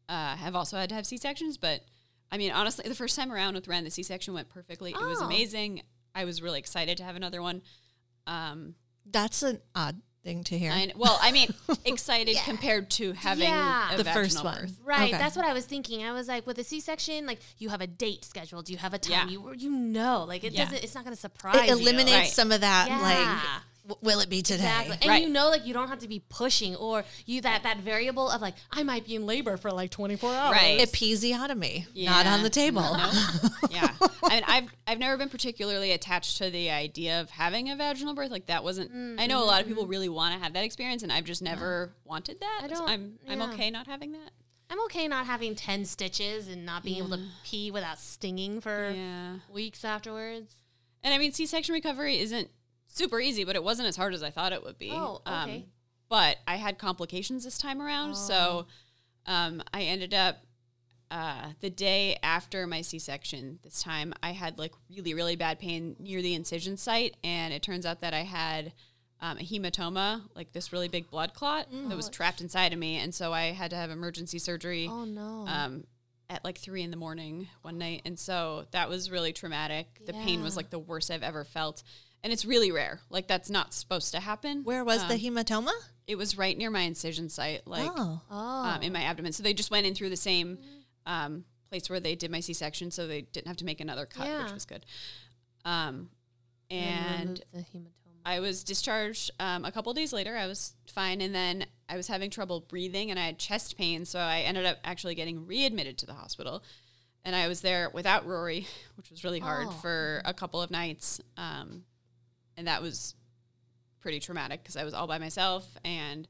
uh, have also had to have C sections. But I mean, honestly, the first time around with Ren, the C section went perfectly. It was Oh. amazing. I was really excited to have another one. Um, That's an odd thing to hear. I, well, I mean, <laughs> excited compared to having Yeah. a the first one. birth. Right, Okay. that's what I was thinking. I was like, with a C-section, like you have a date scheduled, you have a time, Yeah. you you know, like it Yeah. doesn't, it's not going to surprise it you. eliminates Right. some of that, Yeah. like, w- will it be today? Exactly, and Right. you know, like you don't have to be pushing, or you that that variable of like I might be in labor for like twenty four hours. Right. Episiotomy, not on the table. No. <laughs> yeah. I mean, I've I've never been particularly attached to the idea of having a vaginal birth. Like that wasn't. I know a lot of people mm-hmm. really want to have that experience, and I've just never wanted that. I don't. I'm I'm yeah. okay not having that. I'm okay not having ten stitches and not being able to pee without stinging for Yeah. weeks afterwards. And I mean, C-section recovery isn't super easy, but it wasn't as hard as I thought it would be. Oh, okay. but I had complications this time around, so um, I ended up uh, the day after my C-section. This time, I had like really, really bad pain near the incision site, and it turns out that I had um, a hematoma, like this really big blood clot that was trapped inside of me, and so I had to have emergency surgery Oh no. um, at like three in the morning one night. And so that was really traumatic. The pain was like the worst I've ever felt. And it's really rare. Like that's not supposed to happen. Where was the Um, hematoma? It was right near my incision site, like oh, Oh. um, in my abdomen. So they just went in through the same um, place where they did my C-section, so they didn't have to make another cut, Yeah. which was good. Um, And and the hematoma. I was discharged um, a couple days later. I was fine, and then I was having trouble breathing, and I had chest pain, so I ended up actually getting readmitted to the hospital. And I was there without Rory, <laughs> which was really hard Oh. for a couple of nights, um, and that was pretty traumatic because I was all by myself, and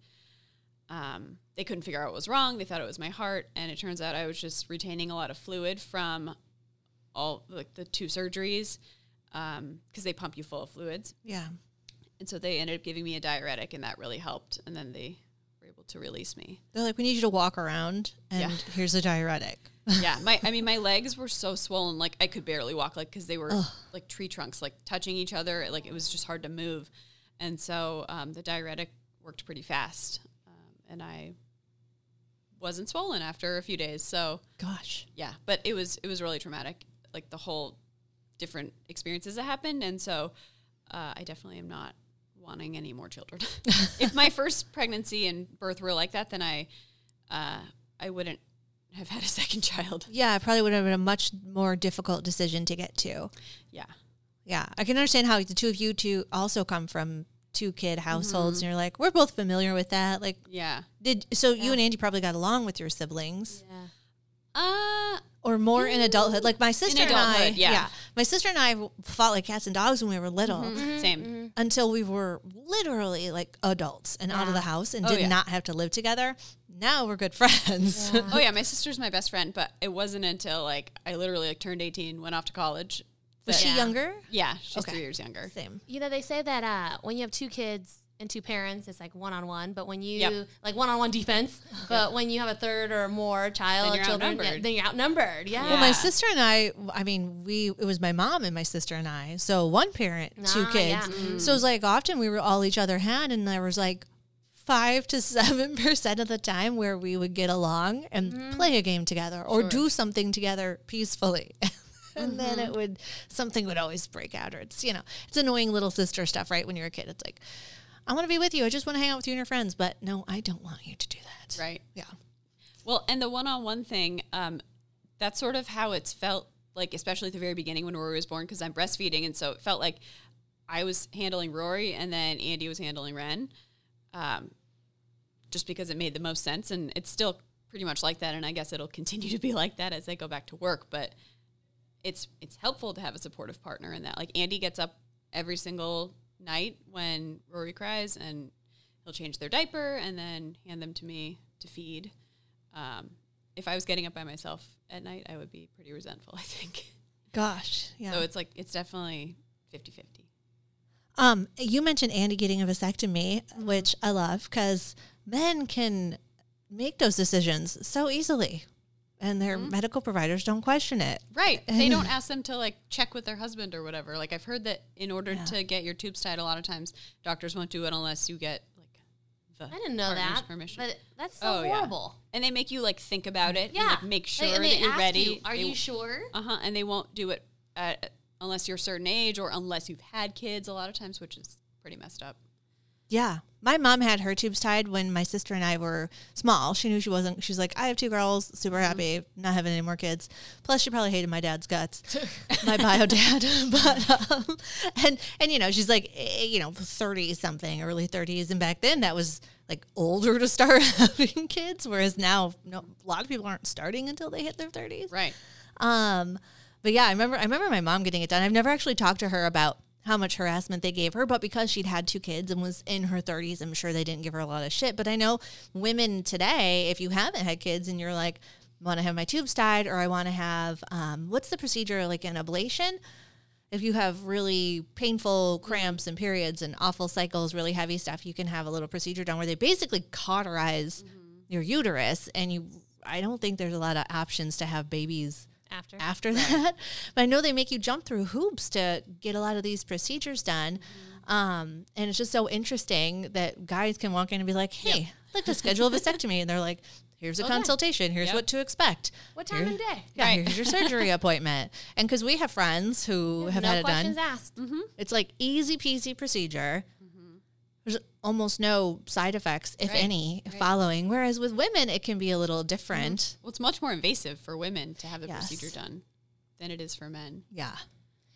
um, they couldn't figure out what was wrong. They thought it was my heart, and it turns out I was just retaining a lot of fluid from all like the two surgeries because they pump you full of fluids. yeah. And so they ended up giving me a diuretic, and that really helped. And then they to release me. They're like, we need you to walk around, and Yeah. here's a diuretic. <laughs> yeah, my <laughs> I mean, my legs were so swollen, like I could barely walk, like because they were like tree trunks, like touching each other. Like it was just hard to move. And so um, the diuretic worked pretty fast, um, and I wasn't swollen after a few days. So Gosh. yeah, but it was it was really traumatic, like the whole different experiences that happened, and so uh, I definitely am not wanting any more children. <laughs> if my first pregnancy and birth were like that, then I uh, I wouldn't have had a second child. Yeah, it probably would have been a much more difficult decision to get to. Yeah, Yeah, I can understand how the two of you two also come from two kid households, and you're like, we're both familiar with that. Like, yeah. did so you and Andy probably got along with your siblings, Yeah. Uh, or more in adulthood? Like my sister and I, adulthood, yeah. my sister and I fought like cats and dogs when we were little. Mm-hmm. Mm-hmm. same. Mm-hmm. Until we were literally like adults and out of the house and Oh, did yeah. not have to live together. Now we're good <laughs> friends. Oh yeah, my sister's my best friend, but it wasn't until like I literally like turned eighteen, went off to college. Was that- she younger? Yeah, she's Okay. three years younger. Same. You know, they say that uh, when you have two kids and two parents, it's like one on one. But when you Yep. like one on one defense, <laughs> but when you have a third or more child, Then you're children, yeah, outnumbered. then you're outnumbered. Yeah. Well, my sister and I, I mean, we it was my mom and my sister and I. So one parent, two kids. yeah. Mhm. So it was like often we were all each other had, and there was like five to seven <laughs> percent of the time where we would get along and Mm-hmm. play a game together or do something together peacefully. <laughs> and then Mm-hmm. it would something would always break out, or it's you know it's annoying little sister stuff, right? When you're a kid, it's like. I want to be with you. I just want to hang out with you and your friends, but no, I don't want you to do that. Right. Yeah. Well, and the one-on-one thing, um, that's sort of how it's felt like, especially at the very beginning when Rory was born, because I'm breastfeeding, and so it felt like I was handling Rory, and then Andy was handling Ren, um, just because it made the most sense, and it's still pretty much like that, and I guess it'll continue <laughs> to be like that as I go back to work, but it's it's helpful to have a supportive partner in that. Like Andy gets up every single night when Rory cries, and he'll change their diaper and then hand them to me to feed. Um, if I was getting up by myself at night, I would be pretty resentful, <laughs> I think. Gosh. Yeah. So it's like, it's definitely 50 50. Um, you mentioned Andy getting a vasectomy, which I love because men can make those decisions so easily, and their medical providers don't question it. Right. <laughs> They don't ask them to like check with their husband or whatever. Like, I've heard that in order Yeah. to get your tubes tied, a lot of times doctors won't do it unless you get like the I didn't know partner's that. permission. But that's so Oh, yeah. horrible. and they make you like think about it Yeah. and like make sure They- and they that you're ask ready. you, Are They- you sure? Uh-huh. And they won't do it at, unless you're a certain age or unless you've had kids a lot of times, which is pretty messed up. Yeah. My mom had her tubes tied when my sister and I were small. She knew she wasn't. She's like, I have two girls, super happy, not having any more kids. Plus, she probably hated my dad's guts, <laughs> my bio dad. <laughs> but um, and and you know, she's like, eh, you know, thirty something, early thirties, and back then that was like older to start <laughs> having kids, whereas now, no, a lot of people aren't starting until they hit their thirties. Right. Um, but yeah, I remember I remember my mom getting it done. I've never actually talked to her about how much harassment they gave her, but because she'd had two kids and was in her 30s, I'm sure they didn't give her a lot of shit. But I know women today, if you haven't had kids and you're like, want to have my tubes tied or I want to have um, what's the procedure like an ablation? If you have really painful cramps and periods and awful cycles, really heavy stuff, you can have a little procedure done where they basically cauterize your uterus and you I don't think there's a lot of options to have babies After. after that. <laughs> But I know they make you jump through hoops to get a lot of these procedures done. Um, and it's just so interesting that guys can walk in and be like, hey, I'd like to schedule a vasectomy. And they're like, here's a Okay. consultation. Here's Yep. what to expect. What time Here- of day? Yeah, Right. here's your surgery <laughs> appointment. And because we have friends who have no had it questions done, asked. it's like easy peasy procedure. There's almost no side effects, if Right. any, Right. following. Whereas with women, it can be a little mm-hmm. different. Well, it's much more invasive for women to have the Yes. procedure done than it is for men. Yeah.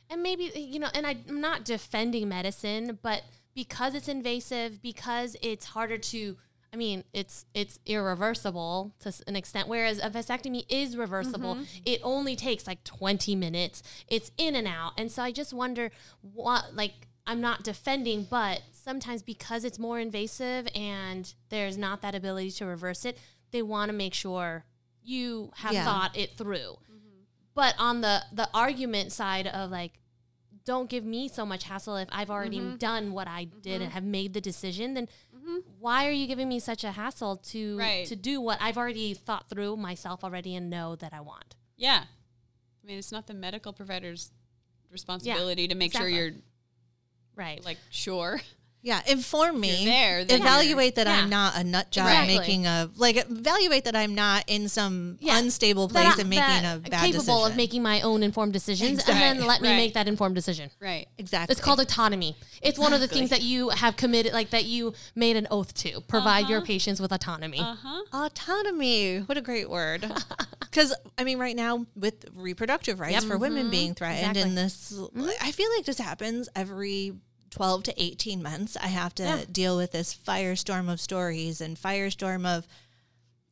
And maybe, eh, you know, and I'm not defending medicine, but because it's invasive, because it's harder to, I mean, it's it's irreversible to an extent. Whereas a vasectomy is reversible. Mm-hmm. It only takes like 20 minutes. It's in and out. And so I just wonder what, like, I'm not defending, but sometimes because it's more invasive and there's not that ability to reverse it, they want to make sure you have Yeah. thought it through. Mm-hmm. But on the the argument side of like, don't give me so much hassle if I've already mm-hmm. done what I did and mm-hmm. have made the decision. Then why are you giving me such a hassle to Right. to do what I've already thought through myself already and know that I want? Yeah. I mean, it's not the medical provider's responsibility to make exactly. sure you're Right. like sure. Yeah, inform me. There, evaluate that Yeah. I'm not a nut job Exactly. making a like evaluate that I'm not in some Yeah. unstable place I- and making that a bad decision. capable decision. of making my own informed decisions, Exactly. and then let me Right. make that informed decision. Right. exactly. It's called autonomy. It's one of the things that you have committed, like that you made an oath to provide your patients with autonomy. Uh huh. autonomy. What a great word. <laughs> Because I mean, right now with reproductive rights Yep. Mm-hmm. for women being threatened, Exactly. and this, I feel like this happens every. 12 to 18 months i have to Yeah. deal with this firestorm of stories and firestorm of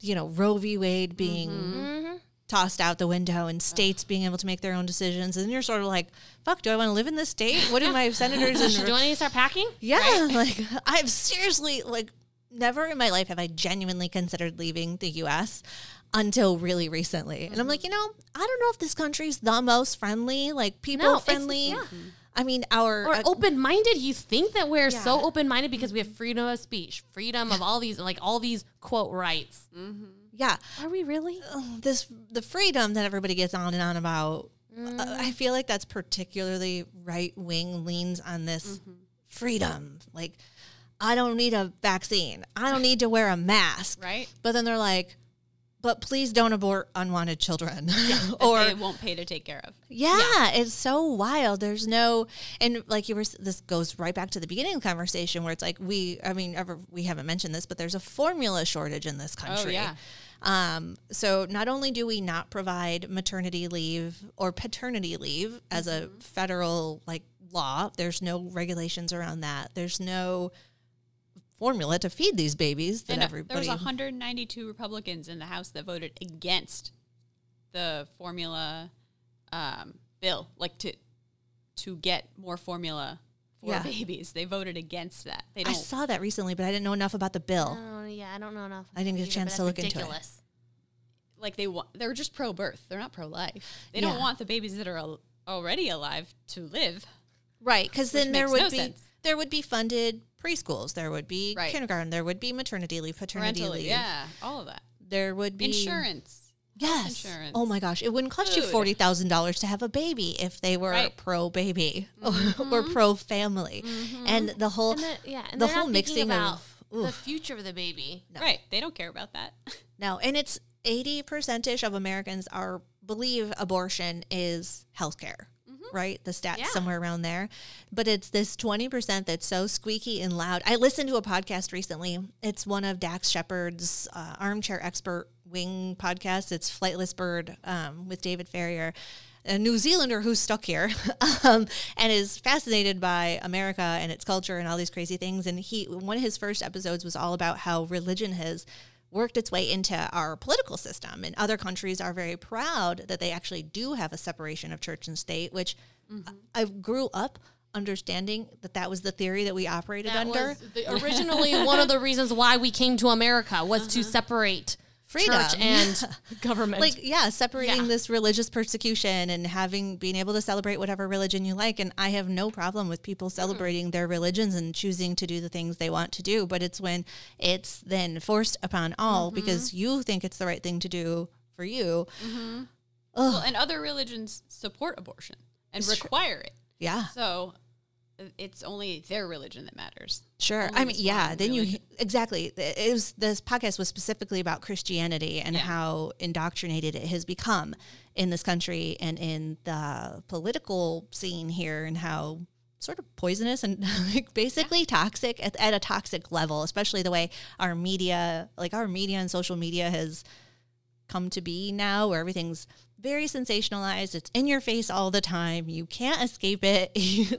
you know roe v wade being Mm-hmm. tossed out the window and states being able to make their own decisions and you're sort of like fuck do i want to live in this state what do my senators and <laughs> Do I need to start packing? yeah, <laughs> like I've seriously like never in my life have I genuinely considered leaving the US until really recently. And I'm like, you know, I don't know if this country's the most friendly, like people No, it's- friendly. yeah. I mean, our or uh, open minded. You think that we're so open minded because we have freedom of speech, freedom of all these like all these quote rights. yeah, Are we really? oh, this the freedom that everybody gets on and on about. uh, I feel like that's particularly right wing leans on this freedom. Like, I don't need a vaccine. I don't need to wear a mask. Right. But then they're like, but please don't abort unwanted children. <laughs> <laughs> or Or it won't pay to take care of. yeah, it's so wild. There's no, and like you were, this goes right back to the beginning of the conversation where it's like we, I mean, ever we haven't mentioned this, but there's a formula shortage in this country. oh, yeah. Um, so not only do we not provide maternity leave or paternity leave as a federal like law, there's no regulations around that. There's no formula to feed these babies that And uh, everybody. there was 192 Republicans in the House that voted against the formula um, bill, like to to get more formula for Yeah. babies. They voted against that. They I don't saw that recently, but I didn't know enough about the bill. Oh yeah, I don't know enough. I didn't get a chance to that's look into it. like they want. They're just pro birth. They're not pro life. They Yeah. don't want the babies that are al- already alive to live. Right, because then there would no be sense. there would be funded preschools, there would be Right. kindergarten, there would be maternity leave, paternity Parental leave. Yeah, all of that. there would be Insurance. Yes. insurance, Oh my gosh, it wouldn't cost you forty thousand dollars to have a baby if they were Right. pro baby <laughs> mm-hmm. or pro family, mm-hmm. and the whole And the, yeah, and the whole mixing about of the future of the baby. Right. They don't care about that. <laughs> no, and it's eighty percent ish of Americans are believe abortion is healthcare. Right, the stats Yeah. somewhere around there, but it's this twenty percent that's so squeaky and loud. I listened to a podcast recently. It's one of Dax Shepard's uh, armchair expert wing podcasts. It's Flightless Bird um, with David Farrier, a New Zealander who's stuck here <laughs> um, and is fascinated by America and its culture and all these crazy things. And he, one of his first episodes was all about how religion has worked its way into our political system. And other countries are very proud that they actually do have a separation of church and state, which mm-hmm. I grew up understanding that that was the theory that we operated That under. the, <laughs> originally one of the reasons why we came to America was to uh-huh. separate Freedom. church <laughs> and government. like yeah separating Yeah. this religious persecution and having being able to celebrate whatever religion you like. And i have no problem with people mm. celebrating their religions and choosing to do the things they want to do. But it's when it's then forced upon all mm-hmm. because you think it's the right thing to do for you. Mm-hmm. Well, and other religions support abortion and require it. yeah. So it's only their religion that matters. Sure. Only I mean, yeah. Then you exactly. It was this podcast was specifically about Christianity and Yeah. how indoctrinated it has become in this country and in the political scene here, and how sort of poisonous and <laughs> like basically toxic at, at a toxic level. Especially the way our media, like our media and social media, has come to be now, where everything's very sensationalized. It's in your face all the time. You can't escape it,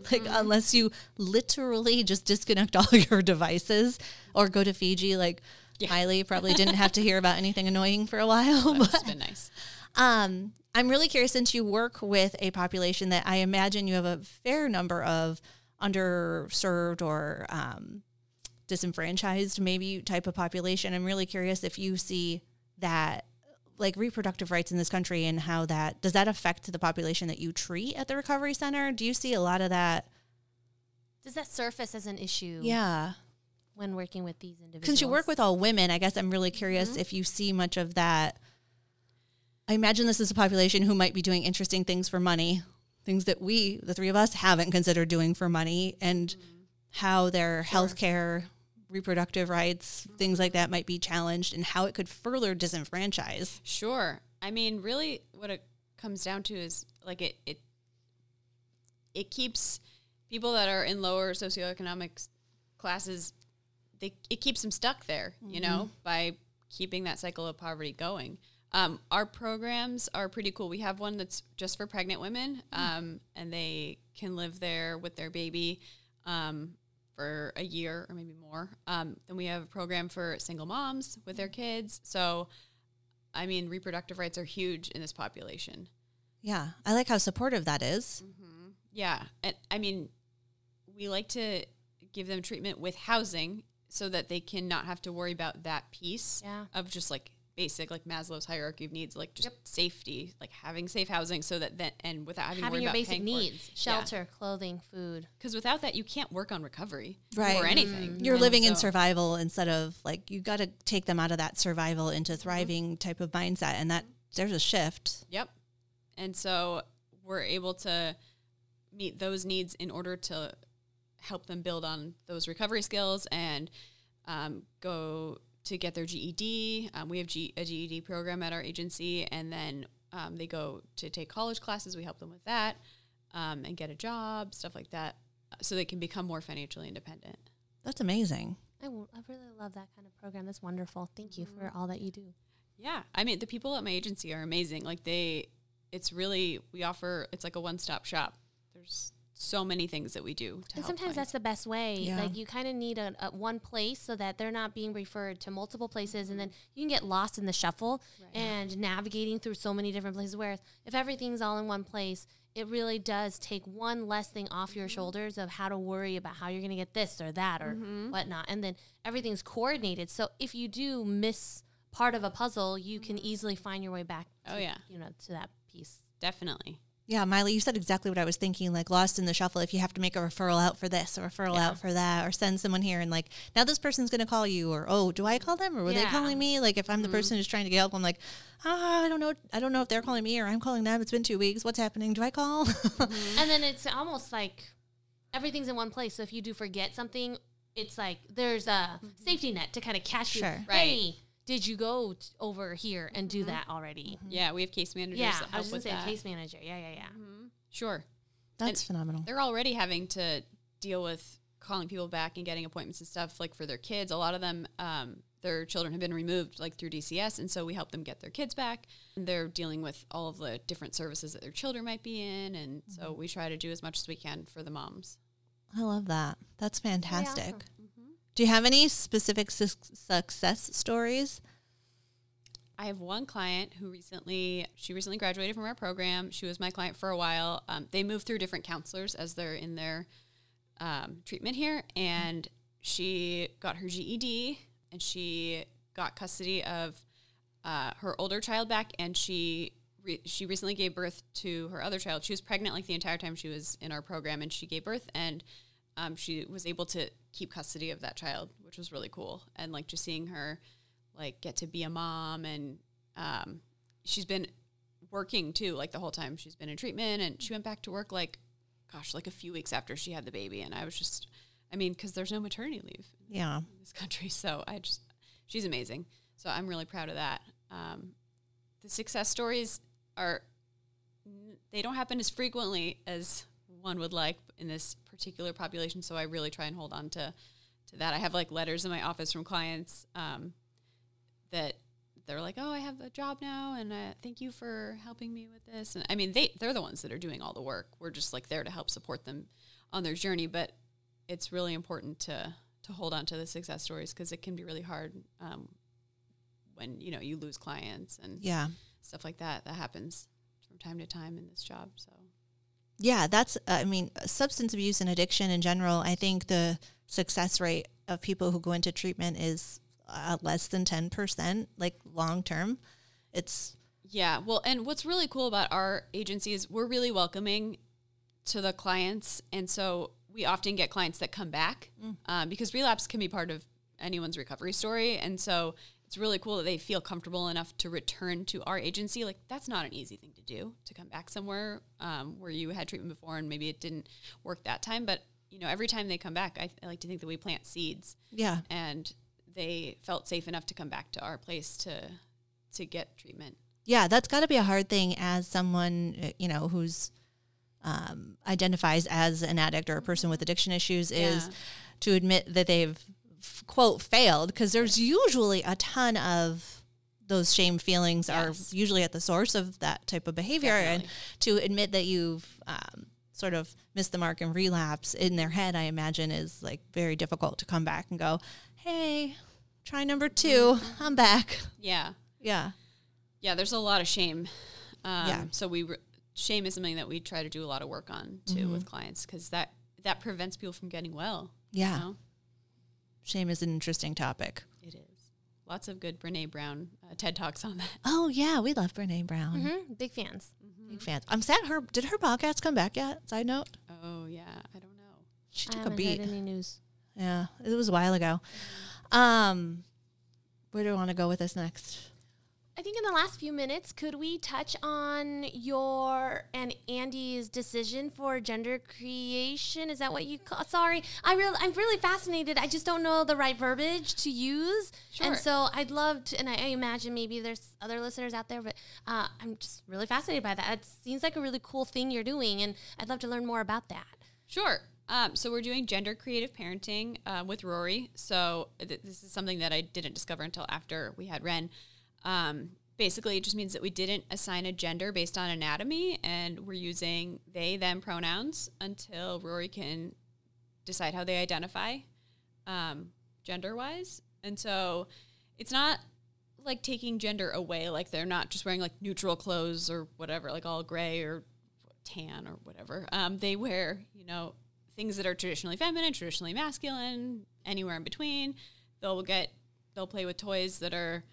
<laughs> like unless you literally just disconnect <laughs> all your devices or go to Fiji. Like Miley probably <laughs> didn't have to hear about anything annoying for a while. It's But been nice. um, I'm really curious since you work with a population that I imagine you have a fair number of underserved or um, disenfranchised, maybe type of population. I'm really curious if you see that like reproductive rights in this country and how that does that affect the population that you treat at the recovery center? Do you see a lot of that? Does that surface as an issue Yeah. when working with these individuals? Since you work with all women, I guess I'm really curious mm-hmm. if you see much of that. I imagine this is a population who might be doing interesting things for money, things that we, the three of us, haven't considered doing for money, and mm-hmm. how their health care, reproductive rights, things like that might be challenged, and how it could further disenfranchise. Sure. I mean, really, what it comes down to is like it it it keeps people that are in lower socioeconomic classes. They it keeps them stuck there, you know, by keeping that cycle of poverty going. Um, our programs are pretty cool. We have one that's just for pregnant women, um, and they can live there with their baby um, for a year or maybe more. Um, then we have a program for single moms with their kids. So I mean, reproductive rights are huge in this population. Yeah, I like how supportive that is. Yeah. And I mean, we like to give them treatment with housing so that they can not have to worry about that piece Yeah. of just like basic, like Maslow's hierarchy of needs, like just safety, like having safe housing so that then, and without having, to having worry your about basic needs, For it. shelter, clothing, food. Because without that, you can't work on recovery Right. or anything. You're And living in survival instead of like you got to take them out of that survival into thriving type of mindset, and that there's a shift. Yep. And so we're able to meet those needs in order to help them build on those recovery skills and um, go to get their GED. Um, we have G- a GED program at our agency, and then um, they go to take college classes. We help them with that um, and get a job, stuff like that, uh, so they can become more financially independent. That's amazing. I, w- I really love that kind of program. That's wonderful. Thank you for all that you do. Yeah, I mean the people at my agency are amazing. Like they, it's really we offer. It's like a one-stop shop. There's so many things that we do. To And help sometimes clients. that's the best way. Yeah. Like you kind of need a, a one place so that they're not being referred to multiple places, and then mm-hmm. you can get lost in the shuffle and navigating through so many different places. Whereas if everything's all in one place, it really does take one less thing off your mm-hmm. shoulders of how to worry about how you're going to get this or that or mm-hmm. whatnot, and then everything's coordinated. So if you do miss part of a puzzle, you can easily find your way back. Oh, yeah. you know to that piece. definitely. Yeah, Miley, you said exactly what I was thinking. Like lost in the shuffle. If you have to make a referral out for this, a referral out for that, or send someone here, and like now this person's going to call you, or oh, do I call them, or were they calling me? Like if I'm the mm-hmm. person who's trying to get help, I'm like, ah, I don't know, I don't know if they're calling me or I'm calling them. It's been two weeks. What's happening? Do I call? Mm-hmm. <laughs> And then it's almost like everything's in one place. So if you do forget something, it's like there's a mm-hmm. safety net to kind of catch Sure. you. Right. Hey, did you go t- over here and do mm-hmm. that already? Mm-hmm. Yeah, we have case managers Yeah, that I help was just gonna say that. case manager. Yeah, yeah, yeah. Mm-hmm. Sure, That's phenomenal. they're already having to deal with calling people back and getting appointments and stuff like for their kids. A lot of them, um, their children have been removed like through DCS, and so we help them get their kids back. And they're dealing with all of the different services that their children might be in, and so we try to do as much as we can for the moms. I love that. That's fantastic. Do you have any specific su- success stories? I have one client who recently she recently graduated from our program. She was my client for a while. Um, they moved through different counselors as they're in their um, treatment here, and she got her GED and she got custody of uh, her older child back, and she re- she recently gave birth to her other child. She was pregnant like the entire time she was in our program, and she gave birth, and um, she was able to keep custody of that child, which was really cool. And like just seeing her like get to be a mom, and um, she's been working too, like the whole time she's been in treatment, and she went back to work like gosh, like a few weeks after she had the baby, and I was just, I mean, because there's no maternity leave Yeah. in this country, so I just, she's amazing. So I'm really proud of that. Um, the success stories are, they don't happen as frequently as one would like in this particular population. So I really try and hold on to, to that. I have like letters in my office from clients um, that they're like, "Oh, I have a job now, and uh, thank you for helping me with this." And I mean, they they're the ones that are doing all the work. We're just like there to help support them on their journey. But it's really important to to hold on to the success stories because it can be really hard um, when you know you lose clients and Yeah. stuff like that. That happens from time to time in this job. So Yeah, that's, I mean, substance abuse and addiction in general, I think the success rate of people who go into treatment is uh, less than 10%, like long term. It's, Yeah, well, and what's really cool about our agency is we're really welcoming to the clients, and so we often get clients that come back um, because relapse can be part of anyone's recovery story, and so it's really cool that they feel comfortable enough to return to our agency. Like that's not an easy thing to do to come back somewhere um, where you had treatment before and maybe it didn't work that time, but you know, every time they come back, I, I like to think that we plant seeds yeah. and they felt safe enough to come back to our place to to get treatment. Yeah, that's got to be a hard thing as someone, uh, you know, who's um, identifies as an addict or a person with addiction issues is Yeah. to admit that they've quote failed because there's usually a ton of those shame feelings Yes. are usually at the source of that type of behavior and to admit that you've um, sort of missed the mark and relapse in their head i imagine is like very difficult to come back and go hey try number 2 Mm-hmm. i'm back Yeah. yeah Yeah, there's a lot of shame. Um, Yeah. So we re- shame is something that we try to do a lot of work on too with clients because that that prevents people from getting well. yeah You know? Shame is an interesting topic It is. Lots of good Brene Brown uh, TED talks on that. Oh yeah, we love Brene Brown. hmm Big fans. Big fans. I'm sad her did her podcast come back yet? Side note. Oh yeah, I don't know. She took a haven't beat. heard any news. Yeah, it was a while ago. Um where do I want to go with this next? I think in the last few minutes, could we touch on your and Andy's decision for gender creation? Is that what you call? Sorry, I really, I'm really fascinated. I just don't know the right verbiage to use, Sure. and so I'd love to. And I, I imagine maybe there's other listeners out there, but uh, I'm just really fascinated by that. It seems like a really cool thing you're doing, and I'd love to learn more about that. Sure. Um, so we're doing gender creative parenting uh, with Rory. So th- this is something that I didn't discover until after we had Ren. Um, basically, it just means that we didn't assign a gender based on anatomy, and we're using they them pronouns until Rory can decide how they identify um, gender wise. And so it's not like taking gender away, like they're not just wearing like neutral clothes or whatever, like all gray or tan or whatever. Um, they wear, you know, things that are traditionally feminine, traditionally masculine, anywhere in between. They'll get, they'll play with toys that are,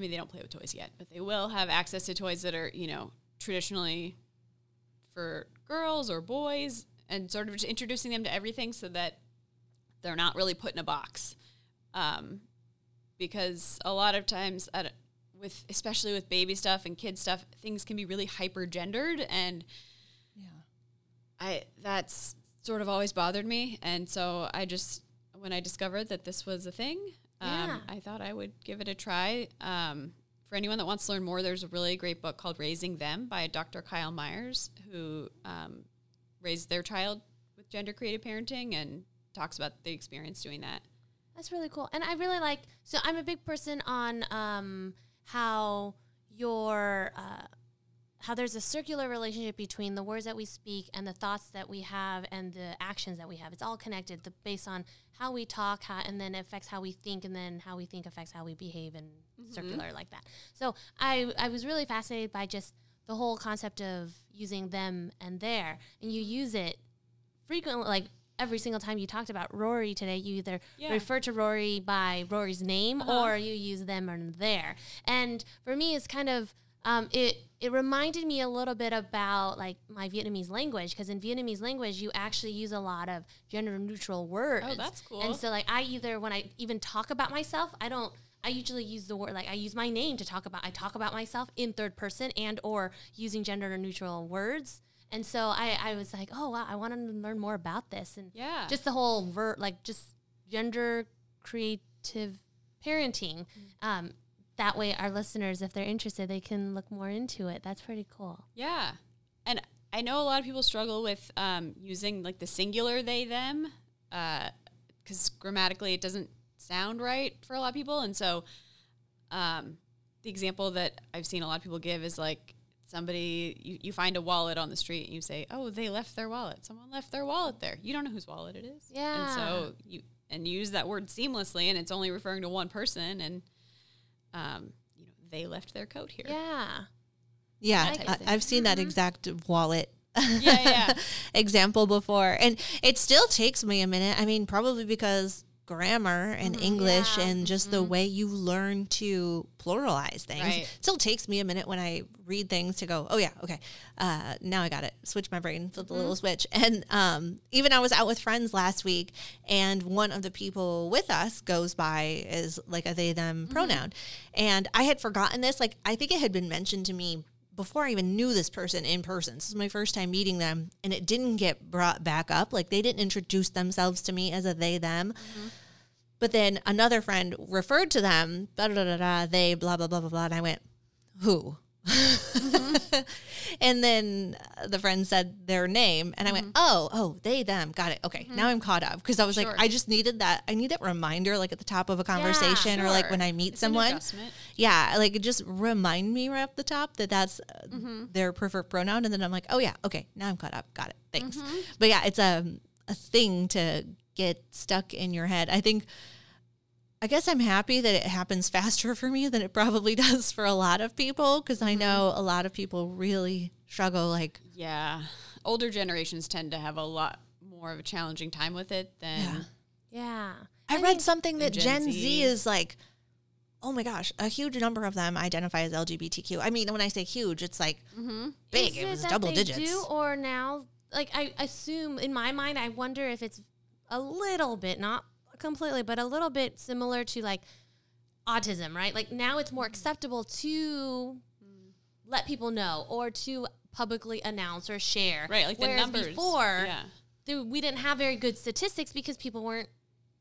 I mean, they don't play with toys yet, but they will have access to toys that are, you know, traditionally for girls or boys and sort of just introducing them to everything so that they're not really put in a box. Um, because a lot of times at, with especially with baby stuff and kid stuff, things can be really hyper gendered and Yeah. I that's sort of always bothered me, and so I just when I discovered that this was a thing, Yeah. um, I thought I would give it a try. Um, for anyone that wants to learn more, there's a really great book called "Raising Them" by Dr. Kyl Myers, who um, raised their child with gender creative parenting and talks about the experience doing that. That's really cool. And I really like, so I'm a big person on um, how your, uh, how there's a circular relationship between the words that we speak and the thoughts that we have and the actions that we have. It's all connected the, based on how we talk how, and then it affects how we think and then how we think affects how we behave and circular like that. So I, I was really fascinated by just the whole concept of using them and there, and you use it frequently, like every single time you talked about Rory today, you either Yeah. refer to Rory by Rory's name Uh-huh. or you use them and there. And for me, it's kind of um, it. It reminded me a little bit about like my Vietnamese language because in Vietnamese language you actually use a lot of gender neutral words. Oh, that's cool. And so like I either when I even talk about myself, I don't. I usually use the word like I use my name to talk about. I talk about myself in third person and or using gender neutral words. And so I, I was like, oh wow, I want to learn more about this and Yeah. just the whole ver like just gender creative parenting. Um, that way, our listeners, if they're interested, they can look more into it. That's pretty cool. Yeah. And I know a lot of people struggle with um, using like the singular they, them, because grammatically it doesn't sound right for a lot of people. And so um, the example that I've seen a lot of people give is like somebody, you, you find a wallet on the street and you say, oh, they left their wallet. Someone left their wallet there. You don't know whose wallet it is. yeah And so you, and you use that word seamlessly and it's only referring to one person and, um, you know, they left their coat here. Yeah. Yeah, I, I've seen that exact wallet Yeah, yeah. <laughs> example before. And it still takes me a minute. I mean, probably because grammar and mm-hmm. English Yeah. and just the mm-hmm. way you learn to pluralize things Right. still takes me a minute when I read things to go, oh, yeah, okay, uh, now I got it. Switch my brain, flip the little mm-hmm. switch. And um, even I was out with friends last week, and one of the people with us goes by as like a they, them pronoun. And I had forgotten this. Like, I think it had been mentioned to me before I even knew this person in person. This is my first time meeting them, and it didn't get brought back up. Like they didn't introduce themselves to me as a they them. But then another friend referred to them, da da da da, they blah blah blah blah blah, and I went, who? <laughs> and then uh, the friend said their name, and I went, mm-hmm. oh, oh, they them, got it. Okay, mm-hmm. now I'm caught up because I was Sure. like, I just needed that. I need that reminder, like at the top of a conversation, or like when I meet It's someone. Yeah, like just remind me right off the top that that's uh, mm-hmm. their preferred pronoun, and then I'm like, oh yeah, okay, now I'm caught up. Got it. Thanks. But yeah, it's a a thing to get stuck in your head. I think. I guess I'm happy that it happens <laughs> faster for me than it probably <laughs> does for a lot of people because I mm-hmm. know a lot of people really struggle. Like, Yeah. Older generations tend to have a lot more of a challenging time with it than Yeah. I, read something that Gen Gen Z. Z. is like, oh my gosh, a huge number of them identify as LGBTQ. I mean, when I say huge, it's like mm-hmm. big. Is it was that double they digits. Do, or now, like I assume in my mind, I wonder if it's a little bit, not completely, but a little bit similar to like autism, right? Like now it's more acceptable to let people know or to publicly announce or share. right, like the Whereas numbers. before, yeah, we didn't have very good statistics because people weren't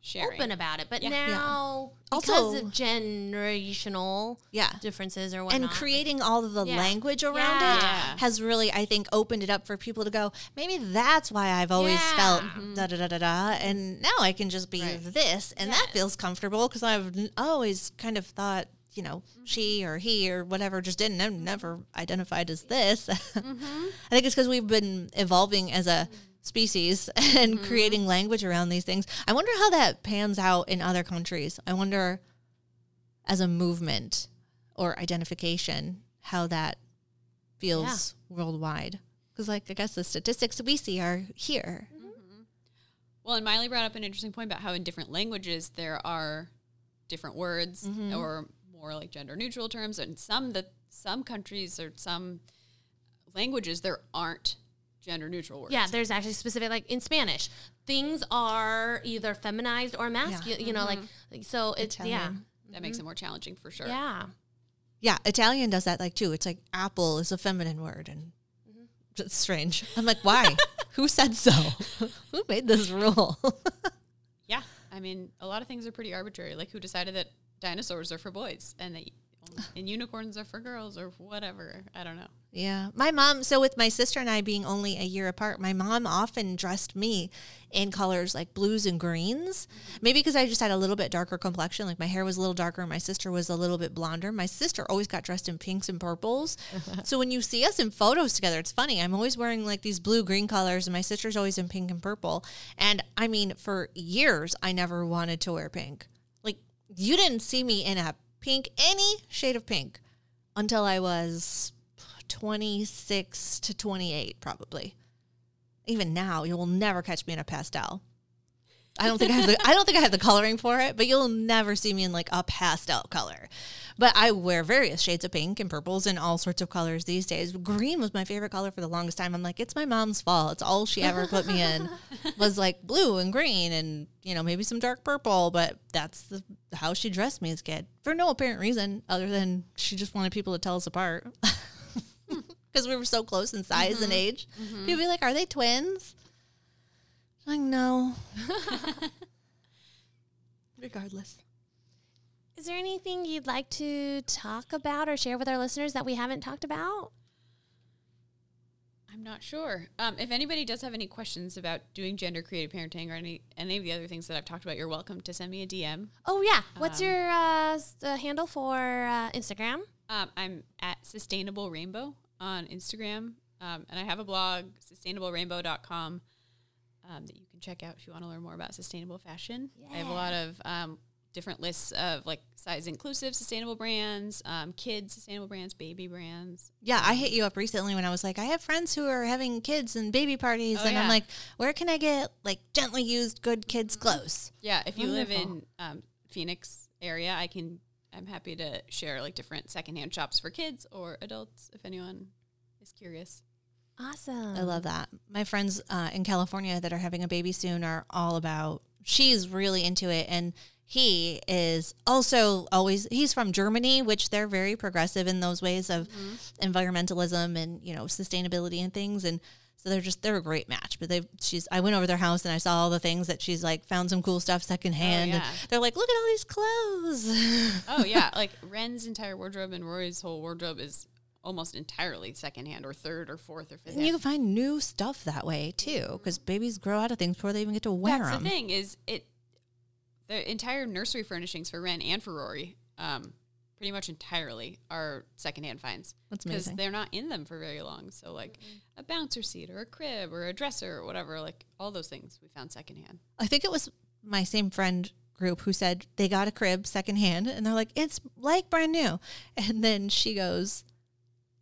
sharing. open about it. But Yeah. Yeah. now, because Also- of generational Yeah. differences or whatnot, and creating all of the Yeah. language around Yeah. it has really, I think, opened it up for people to go, maybe that's why I've always Yeah. felt mm-hmm. da da da da da. And now I can just be Right. this. And that feels comfortable because I've always kind of thought, you know, she mm-hmm. or he or whatever just didn't, I've never mm-hmm. identified as this. <laughs> I think it's because we've been evolving as a species <laughs> and creating language around these things. I wonder how that pans out in other countries. I wonder as a movement or identification how that feels worldwide. Because, like, I guess the statistics we see are here. Well, and Miley brought up an interesting point about how in different languages there are different words Mm-hmm. or more like gender neutral terms, and some that some countries or some languages there aren't gender neutral words. Yeah, there's actually specific like in Spanish, things are either feminized or masculine. You know, like mm-hmm. like, so. It's Italian. that makes it more challenging for sure. yeah, yeah. Yeah, Italian does that, like, too. It's like apple is a feminine word. And mm-hmm. it's strange. I'm like, why? <laughs> Who said so? <laughs> Who made this rule? <laughs> Yeah, I mean, a lot of things are pretty arbitrary. Like who decided that dinosaurs are for boys and that and unicorns are for girls or whatever. I don't know. Yeah. My mom, so with my sister and I being only a year apart, my mom often dressed me in colors like blues and greens. Maybe because I just had a little bit darker complexion. Like my hair was a little darker. My sister was a little bit blonder. My sister always got dressed in pinks and purples. <laughs> so when you see us in photos together, it's funny. I'm always wearing like these blue green colors, and my sister's always in pink and purple. And I mean, for years, I never wanted to wear pink. Like, you didn't see me in a pink, any shade of pink until I was 26 to 28 probably. Even now you will never catch me in a pastel. I don't think i have the i don't think i have the coloring for it but you'll never see me in like a pastel color. But i wear various shades of pink and purples and all sorts of colors these days. Green was my favorite color for the longest time. I'm like it's my mom's fault. It's all she ever put me in <laughs> was like blue and green and you know maybe some dark purple. But that's the how she dressed me as a kid for no apparent reason other than she just wanted people to tell us apart <laughs> because because we were so close in size and age. People be like, "Are they twins?" I'm like, no. <laughs> Regardless. Is there anything you'd like to talk about or share with our listeners that we haven't talked about? I'm not sure. Um, if anybody does have any questions about doing gender creative parenting or any any of the other things that I've talked about, you're welcome to send me a DM. Oh yeah, what's Um, your uh, s- uh, handle for uh, Instagram? Um, I'm at Sustainable Rainbow on Instagram, um, and I have a blog, sustainablerainbow.com, um, that you can check out if you want to learn more about sustainable fashion. I have a lot of um, different lists of like size inclusive sustainable brands, um, kids sustainable brands, baby brands. Yeah, I hit you up recently when I was like, I have friends who are having kids and baby parties, Oh, and I'm like, where can I get like gently used good kids clothes? Yeah, if you live in um, Phoenix area, I can. I'm happy to share like different secondhand shops for kids or adults if anyone is curious. Awesome. I love that. My friends uh, in California that are having a baby soon are all about. She's really into it, and he is also always. He's from Germany, which they're very progressive in those ways of environmentalism and you know sustainability and things. And so they're just they're a great match. But they she's I went over their house and I saw all the things that she's like found some cool stuff secondhand. And yeah. they're like, look at all these clothes. <laughs> Oh yeah, like Ren's entire wardrobe and Rory's whole wardrobe is almost entirely secondhand or third or fourth or fifth. and you can find new stuff that way too, because babies grow out of things before they even get to wear That's them. the thing is it the entire nursery furnishings for Ren and for Rory, um, pretty much entirely are secondhand finds. That's because amazing. they're not in them for very long. So like a bouncer seat or a crib or a dresser or whatever, like all those things we found secondhand. I think it was my same friend group who said they got a crib secondhand and they're like, it's like brand new. <laughs> And then she goes,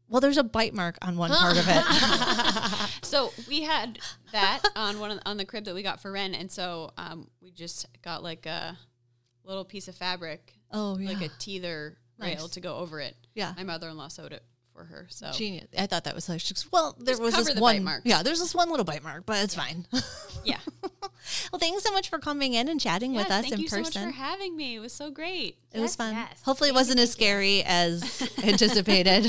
Well, there's a bite mark on one part of it. <laughs> So we had that <laughs> on one of the, on the crib that we got for Ren, and so um, we just got like a little piece of fabric, oh, yeah. like a teether rail to go over it. yeah. My mother-in-law sewed it for her. So Genius. I thought that was hilarious. Well, there Just was this one. bite marks. Yeah, there's this one little bite mark, but it's fine. yeah, <laughs> <laughs> well, thanks so much for coming in and chatting with Yes, us thank in you so much person. for having me. It was so great. it was fun. yes. Hopefully, it Thank you, wasn't as thank you. scary as <laughs> anticipated.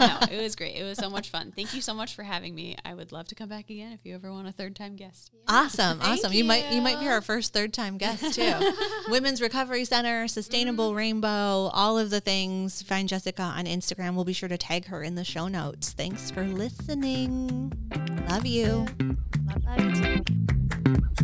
no, <laughs> it was great. It was so much fun. Thank you so much for having me. I would love to come back again if you ever want a third time guest. Awesome, awesome. You. might you might be our first third time <laughs> guest too. Women's Recovery Center, Sustainable mm-hmm. Rainbow, all of the things. Find Jessica on Instagram. We'll be sure to tag her in the show notes. Thanks for listening. Love you. Love you too.